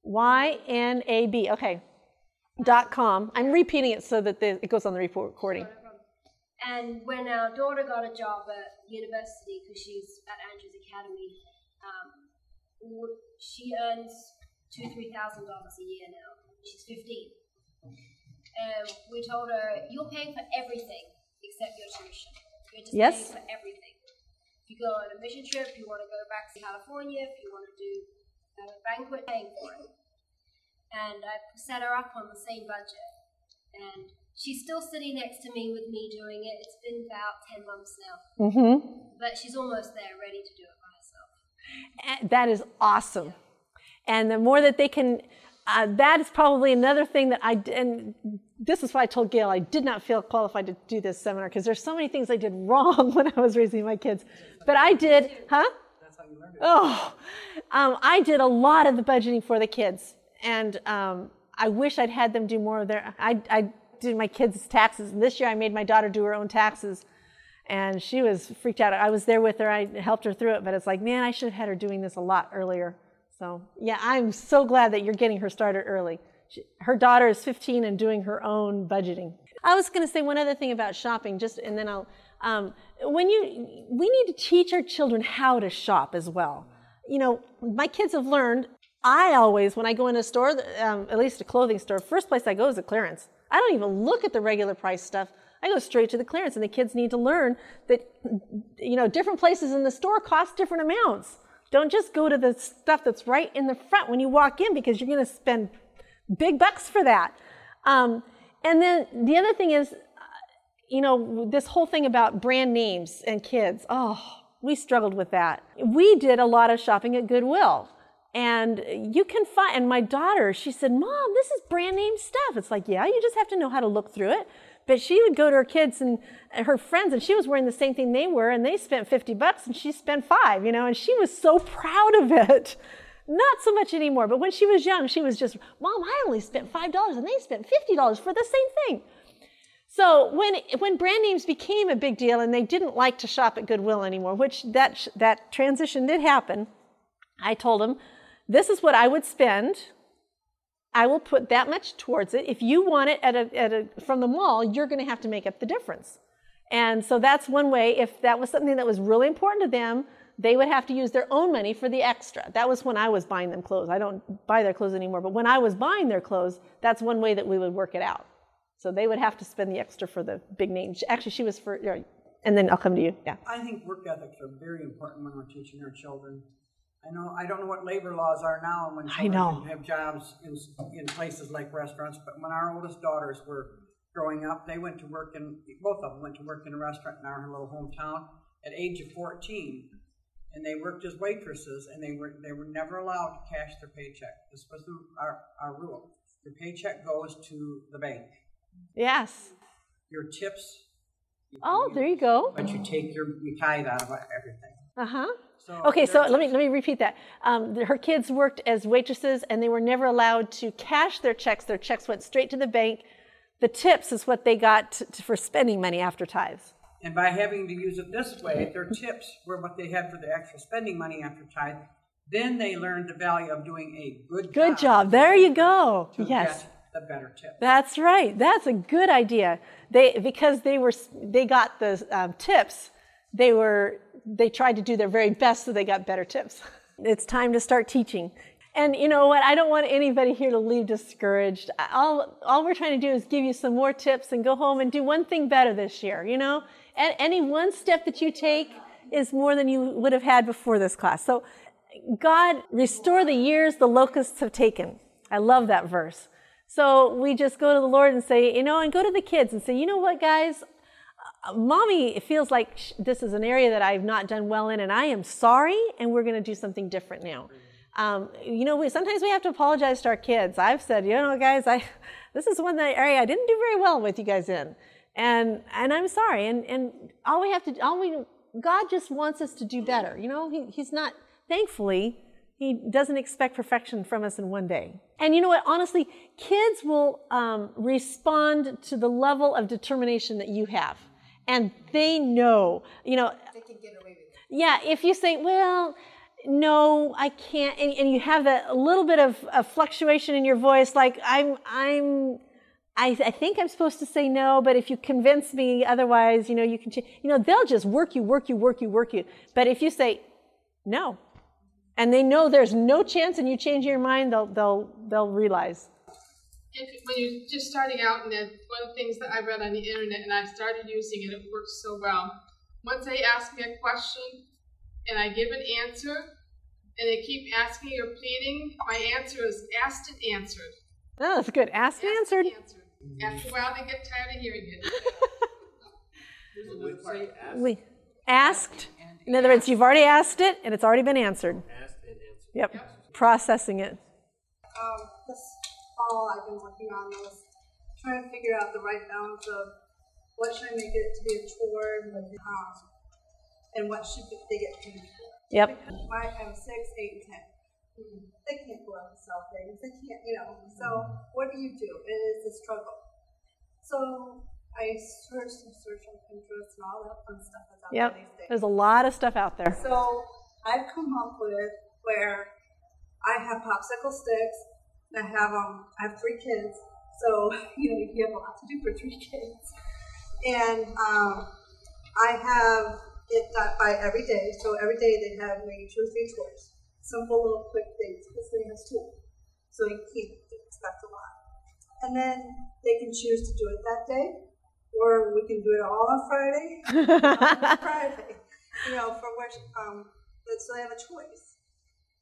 Y N A B. Okay. Dot com. I'm repeating it so that the, it goes on the report recording. And when our daughter got a job at university, because she's at Andrews Academy, um, she earns two, three thousand dollars a year now. She's fifteen. And we told her, "You're paying for everything except your tuition. You're just Yes. paying for everything. If you go on a mission trip, you want to go back to California, if you want to do a banquet, paying for it." And I set her up on the same budget and she's still sitting next to me with me doing it. It's been about 10 months now, Mm-hmm. but she's almost there, ready to do it by herself. Eh, That is awesome. And the more that they can, uh, that is probably another thing that I and this is why I told Gail I did not feel qualified to do this seminar because there's so many things I did wrong when I was raising my kids. But I did, huh? That's how you learned it. Oh, um, I did a lot of the budgeting for the kids, and um, I wish I'd had them do more of their. I, I did my kids' taxes, and this year I made my daughter do her own taxes, and she was freaked out. I was there with her. I helped her through it, but it's like, man, I should have had her doing this a lot earlier. So yeah, I'm so glad that you're getting her started early. She, her daughter is 15 and doing her own budgeting. I was going to say one other thing about shopping, just and then I'll. Um, when you, we need to teach our children how to shop as well. You know, my kids have learned. I always, when I go in a store, um, at least a clothing store, first place I go is a clearance. I don't even look at the regular price stuff. I go straight to the clearance, and the kids need to learn that, you know, different places in the store cost different amounts. Don't just go to the stuff that's right in the front when you walk in because you're going to spend big bucks for that. Um, and then the other thing is, uh, you know, this whole thing about brand names and kids. Oh, we struggled with that. We did a lot of shopping at Goodwill. And you can find, and my daughter, she said, Mom, this is brand name stuff. It's like, yeah, you just have to know how to look through it. But she would go to her kids and and her friends, and she was wearing the same thing they were, and they spent 50 bucks, and she spent five, you know, and she was so proud of it. Not so much anymore, but when she was young, she was just, Mom, I only spent $5, and they spent $50 for the same thing. So when when brand names became a big deal and they didn't like to shop at Goodwill anymore, which that that transition did happen, I told them, "This is what I would spend. I will put that much towards it. If you want it at a, at a from the mall, you're going to have to make up the difference." And so that's one way. If that was something that was really important to them, they would have to use their own money for the extra. That was when I was buying them clothes. I don't buy their clothes anymore, but when I was buying their clothes, that's one way that we would work it out. So they would have to spend the extra for the big name. Actually, she was for, and then I'll come to you. Yeah. I think work ethics are very important when we're teaching our children. I know I don't know what labor laws are now when I children know. can have jobs in, in places like restaurants, but when our oldest daughters were growing up, they went to work in both of them went to work in a restaurant in our little hometown at age of 14, and they worked as waitresses, and they were they were never allowed to cash their paycheck. This was the, our our rule. Your paycheck goes to the bank. Yes. Your tips. you Oh, there you use, go. But you take your you tithe out of everything. Uh huh. So Okay, so let me let me repeat that. Um, her kids worked as waitresses, and they were never allowed to cash their checks. Their checks went straight to the bank. The tips is what they got t- t- for spending money after tithes. And by having to use it this way, their tips were what they had for the actual spending money after tithe. Then they learned the value of doing a good job. Good job. There you go. To Yes. get the better tip. That's right. That's a good idea. They because they were they got the um, tips. They were they tried to do their very best, so they got better tips. It's time to start teaching. And you know what? I don't want anybody here to leave discouraged. All, all we're trying to do is give you some more tips and go home and do one thing better this year, you know? And any one step that you take is more than you would have had before this class. So, God, restore the years the locusts have taken. I love that verse. So we just go to the Lord and say, you know, and go to the kids and say, you know what, guys? Mommy, it feels like this is an area that I've not done well in, and I am sorry, and we're going to do something different now. Um, you know, we, sometimes we have to apologize to our kids. I've said, you know, guys, I, this is one that area I didn't do very well with you guys in, and and I'm sorry. And and all we have to, all we, God just wants us to do better. You know, he, He's not. Thankfully, He doesn't expect perfection from us in one day. And you know what? Honestly, kids will um, respond to the level of determination that you have, and they know. You know, They can get away with it. yeah. If you say, well no, I can't, and, and you have that a little bit of, of fluctuation in your voice, like I'm, I'm, I, I think I'm supposed to say no, but if you convince me otherwise, you know, you can, ch- you know, they'll just work you, work you, work you, work you. But if you say no, and they know there's no chance, and you change your mind, they'll, they'll, they'll realize. If, when you're just starting out, and then one of the things that I read on the internet, and I started using it, it works so well. Once they ask me a question, and I give an answer, and they keep asking or pleading, my answer is asked and answered. Oh, that's good. Asked and answered. and answered. After a while, they get tired of hearing it. We asked. In other words, you've already asked it, and it's already been answered. Asked and answered. Yep. Processing it. um, this fall I've been working on was trying to figure out the right balance of what should I make it to be a chore with, um, and what should they get paid for. Yep. My I'm six, eight, and ten. They can't go out and sell things. They can't, you know. So what do you do? It is a struggle. So I searched and searched on Pinterest and all that fun stuff that's out Yep. there these days. There's a lot of stuff out there. So I've come up with where I have popsicle sticks. I have um I have three kids, so you know you have a lot to do for three kids. And um, I have it done by every day. So every day they have maybe two or three chores, simple little quick things because they have school, so you can't expect a lot. And then they can choose to do it that day, or we can do it all on Friday. on Friday, you know, for which um, so they have a choice.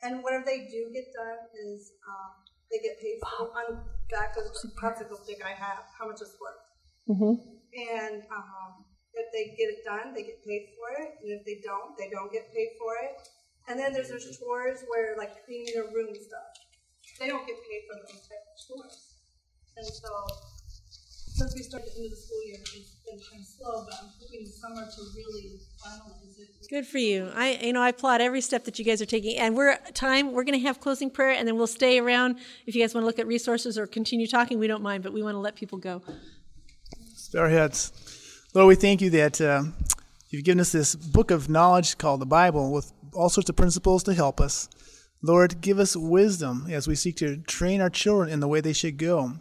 And whatever they do get done is um, they get paid for on back of the popsicle stick I have, how much it's worth. hmm And um, if they get it done, they get paid for it. And if they don't, they don't get paid for it. And then there's those chores where, like, cleaning your room and stuff. They don't get paid for those type of chores. And so, since we started into the school year, it's been kind of slow, but I'm hoping summer to really finalize it. Good for you. I, you know, I applaud every step that you guys are taking. And we're time. We're going to have closing prayer, and then we'll stay around. If you guys want to look at resources or continue talking, we don't mind. But we want to let people go. Bow our heads. Lord, we thank you that uh, you've given us this book of knowledge called the Bible with all sorts of principles to help us. Lord, give us wisdom as we seek to train our children in the way they should go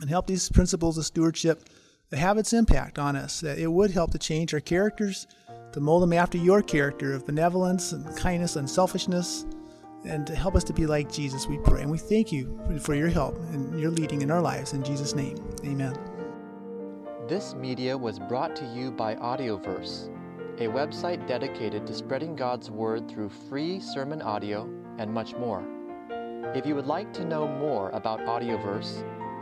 and help these principles of stewardship have its impact on us, that it would help to change our characters, to mold them after your character of benevolence and kindness and selfishness, and to help us to be like Jesus, we pray. And we thank you for your help and your leading in our lives. In Jesus' name, amen. This media was brought to you by Audioverse, a website dedicated to spreading God's Word through free sermon audio and much more. If you would like to know more about Audioverse,